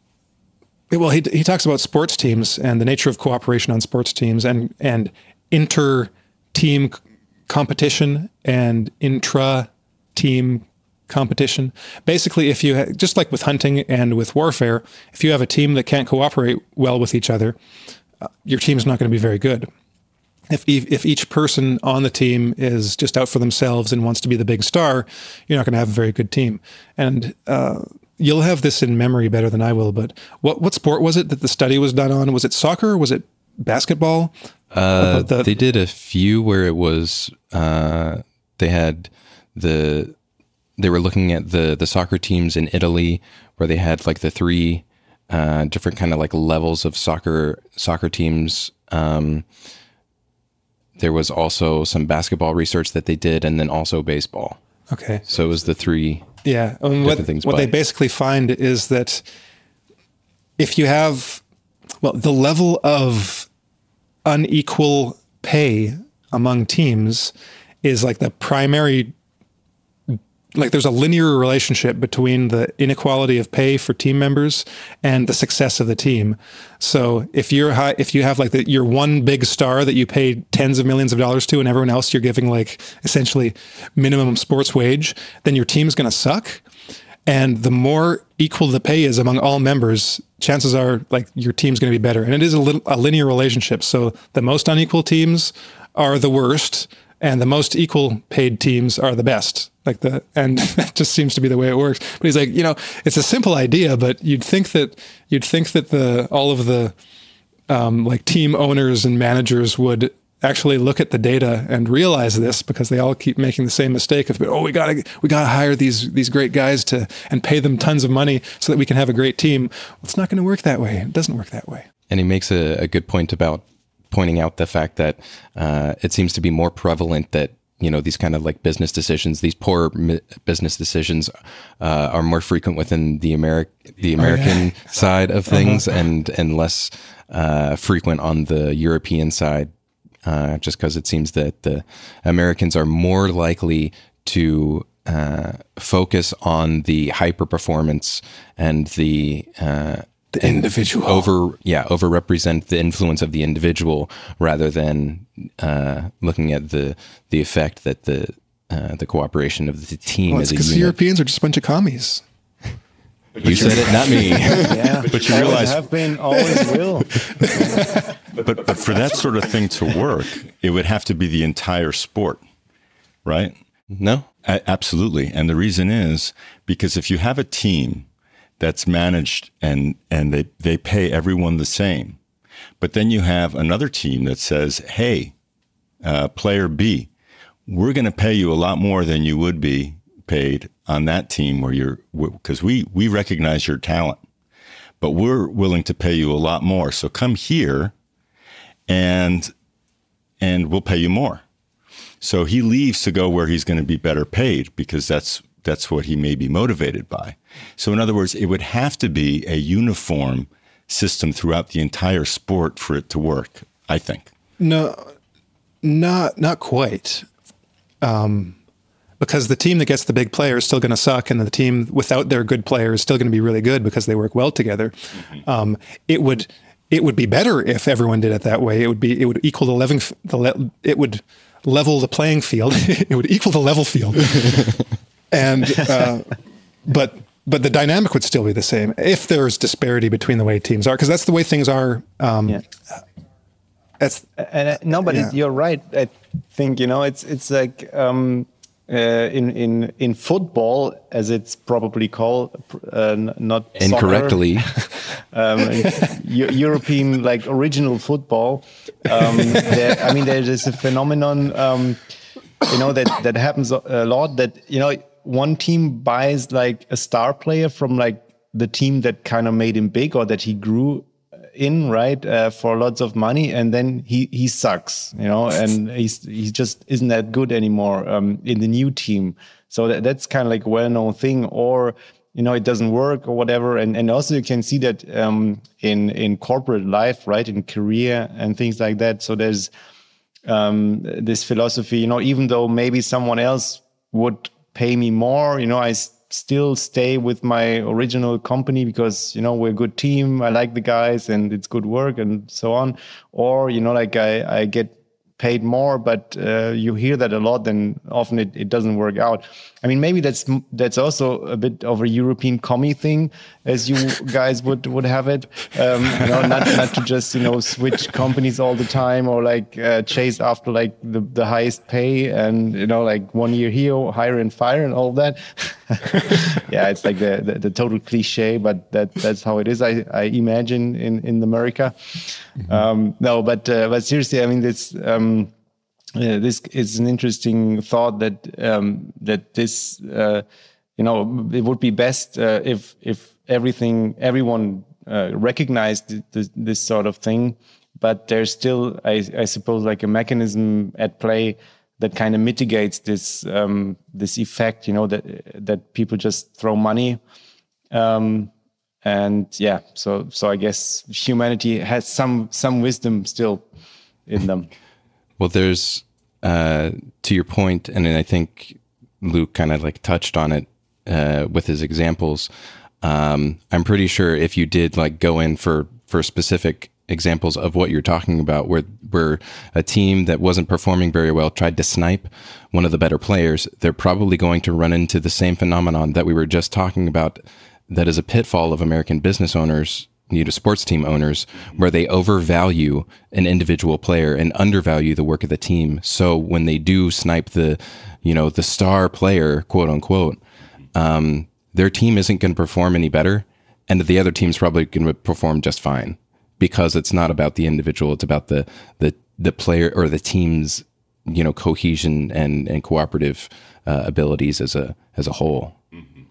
S1: well, he he talks about sports teams and the nature of cooperation on sports teams and and inter team competition and intra team competition. Basically, if you ha- just like with hunting and with warfare, if you have a team that can't cooperate well with each other, uh, your team's not going to be very good. If, if each person on the team is just out for themselves and wants to be the big star, you're not going to have a very good team. And uh, you'll have this in memory better than I will. But what what sport was it that the study was done on? Was it soccer? Was it basketball?
S2: Uh,
S1: the-
S2: they did a few where it was uh, they had the they were looking at the the soccer teams in Italy where they had like the three uh, different kind of like levels of soccer soccer teams. Um, there was also some basketball research that they did, and then also baseball.
S1: Okay.
S2: So it was the three.
S1: Yeah, I mean, what,
S2: things
S1: what they basically find is that if you have, well, the level of unequal pay among teams is like the primary, like there's a linear relationship between the inequality of pay for team members and the success of the team. So if you're high, if you have like your one big star that you pay tens of millions of dollars to, and everyone else you're giving like essentially minimum sports wage, then your team's going to suck. And the more equal the pay is among all members, chances are like your team's going to be better. And it is a, little, a linear relationship. So the most unequal teams are the worst, and the most equal paid teams are the best. Like the and *laughs* that just seems to be the way it works. But he's like, you know, it's a simple idea, but you'd think that you'd think that the all of the um, like team owners and managers would actually look at the data and realize this because they all keep making the same mistake of oh we gotta we gotta hire these these great guys to and pay them tons of money so that we can have a great team well, it's not going to work that way it doesn't work that way
S2: And he makes a, a good point about pointing out the fact that uh, it seems to be more prevalent that you know these kind of like business decisions, these poor mi- business decisions, uh, are more frequent within the Ameri- the American *laughs* side of things, and and less uh, frequent on the European side. Uh, just because it seems that the Americans are more likely to uh, focus on the hyper performance and the uh,
S1: the individual
S2: over yeah overrepresent the influence of the individual rather than uh, looking at the the effect that the uh, the cooperation of the team
S1: well,
S2: as
S1: it's
S2: a
S1: because
S2: unit.
S1: Europeans are just a bunch of commies
S2: You said it, not me. *laughs*
S4: Yeah,
S3: But you
S4: always
S3: realize-
S4: have been always will. *laughs*
S3: But, but for that sort of thing to work, it would have to be the entire sport, right?
S2: no.
S3: A- absolutely. And the reason is because if you have a team that's managed and, and they, they pay everyone the same, but then you have another team that says, hey, uh, player B, we're going to pay you a lot more than you would be paid on that team where you're, because we, we recognize your talent, but we're willing to pay you a lot more. So come here and, and we'll pay you more. So he leaves to go where he's going to be better paid because that's that's what he may be motivated by. So in other words, it would have to be a uniform system throughout the entire sport for it to work, I think.
S1: No, not not quite. Um, because the team that gets the big player is still going to suck, and the team without their good player is still going to be really good because they work well together. Mm-hmm. Um, it would it would be better if everyone did it that way. It would be it would equal the level the le, it would level the playing field. *laughs* it would equal the level field, *laughs* and uh, *laughs* but but the dynamic would still be the same if there's disparity between the way teams are because that's the way things are. Um, yeah.
S4: That's and uh, no, but yeah. you're right. I think you know it's it's like um, uh, in in in football, as it's probably called, uh, not
S2: incorrectly, *laughs*
S4: um, European like original football. Um, there, I mean, there is a phenomenon, um, you know, that that happens a lot. That you know, one team buys like a star player from like the team that kind of made him big or that he grew in right uh, for lots of money and then he he sucks you know and he's he just isn't that good anymore um, in the new team. So that, that's kind of like a well-known thing or you know it doesn't work or whatever. And and also you can see that um, in in corporate life right in career and things like that. So there's um, this philosophy you know even though maybe someone else would pay me more you know i still stay with my original company because you know we're a good team i like the guys and it's good work and so on. Or you know like i i get paid more but uh, you hear that a lot and often it, it doesn't work out. I mean maybe that's that's also a bit of a european commie thing as you *laughs* guys would would have it. Um, you know not, not to just you know switch companies all the time or like uh, chase after like the, the highest pay and you know like one year here hire and fire and all that. *laughs* Yeah it's like the, the, the total cliche but that that's how it is i i imagine in in america. Mm-hmm. um, no but uh, but seriously i mean this um, uh, this is an interesting thought that um, that this uh, you know it would be best uh, if if everything everyone uh, recognized this, this, sort of thing. But there's still I, I, suppose like a mechanism at play that kind of mitigates this um, this effect you know that that people just throw money. Um, and yeah so so i guess humanity has some some wisdom still in them *laughs*
S2: well there's uh, to your point and i think luke kind of like touched on it uh, with his examples um, I'm pretty sure if you did like go in for for specific examples of what you're talking about, where where a team that wasn't performing very well tried to snipe one of the better players, they're probably going to run into the same phenomenon that we were just talking about. That is a pitfall of American business owners, you know, sports team owners, where they overvalue an individual player and undervalue the work of the team. So when they do snipe the, you know, the star player, quote unquote, um, their team isn't going to perform any better, and the other team's probably going to perform just fine because it's not about the individual; it's about the the the player or the team's you know cohesion and and cooperative uh, abilities as a as a whole. Mm-hmm.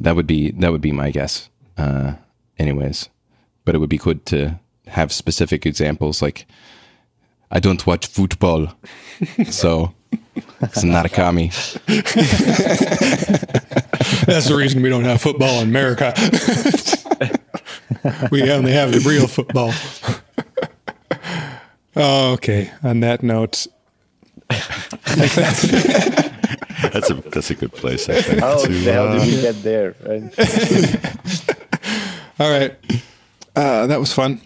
S2: That would be that would be my guess. Uh, anyways, but it would be good to have specific examples. Like, I don't watch football, *laughs* so it's not a commie. *laughs*
S1: That's the reason we don't have football in America. *laughs* we only have the real football. okay. On that note,
S3: that's, that's a that's a good place. I think.
S4: How to, the hell uh, did we get there? Right?
S1: All right, uh, that was fun.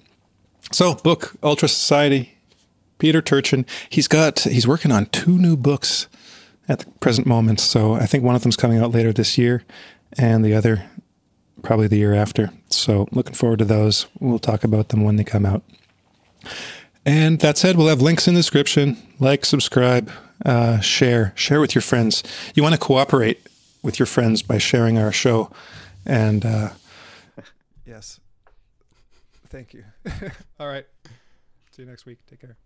S1: So, book Ultrasociety. Peter Turchin. He's got he's working on two new books at the present moment. So I think one of them's coming out later this year, and the other probably the year after. So looking forward to those. We'll talk about them when they come out. And that said, we'll have links in the description. Like, subscribe, uh, share, share with your friends. You want to cooperate with your friends by sharing our show. And uh, thank you. *laughs* All right. See you next week. Take care.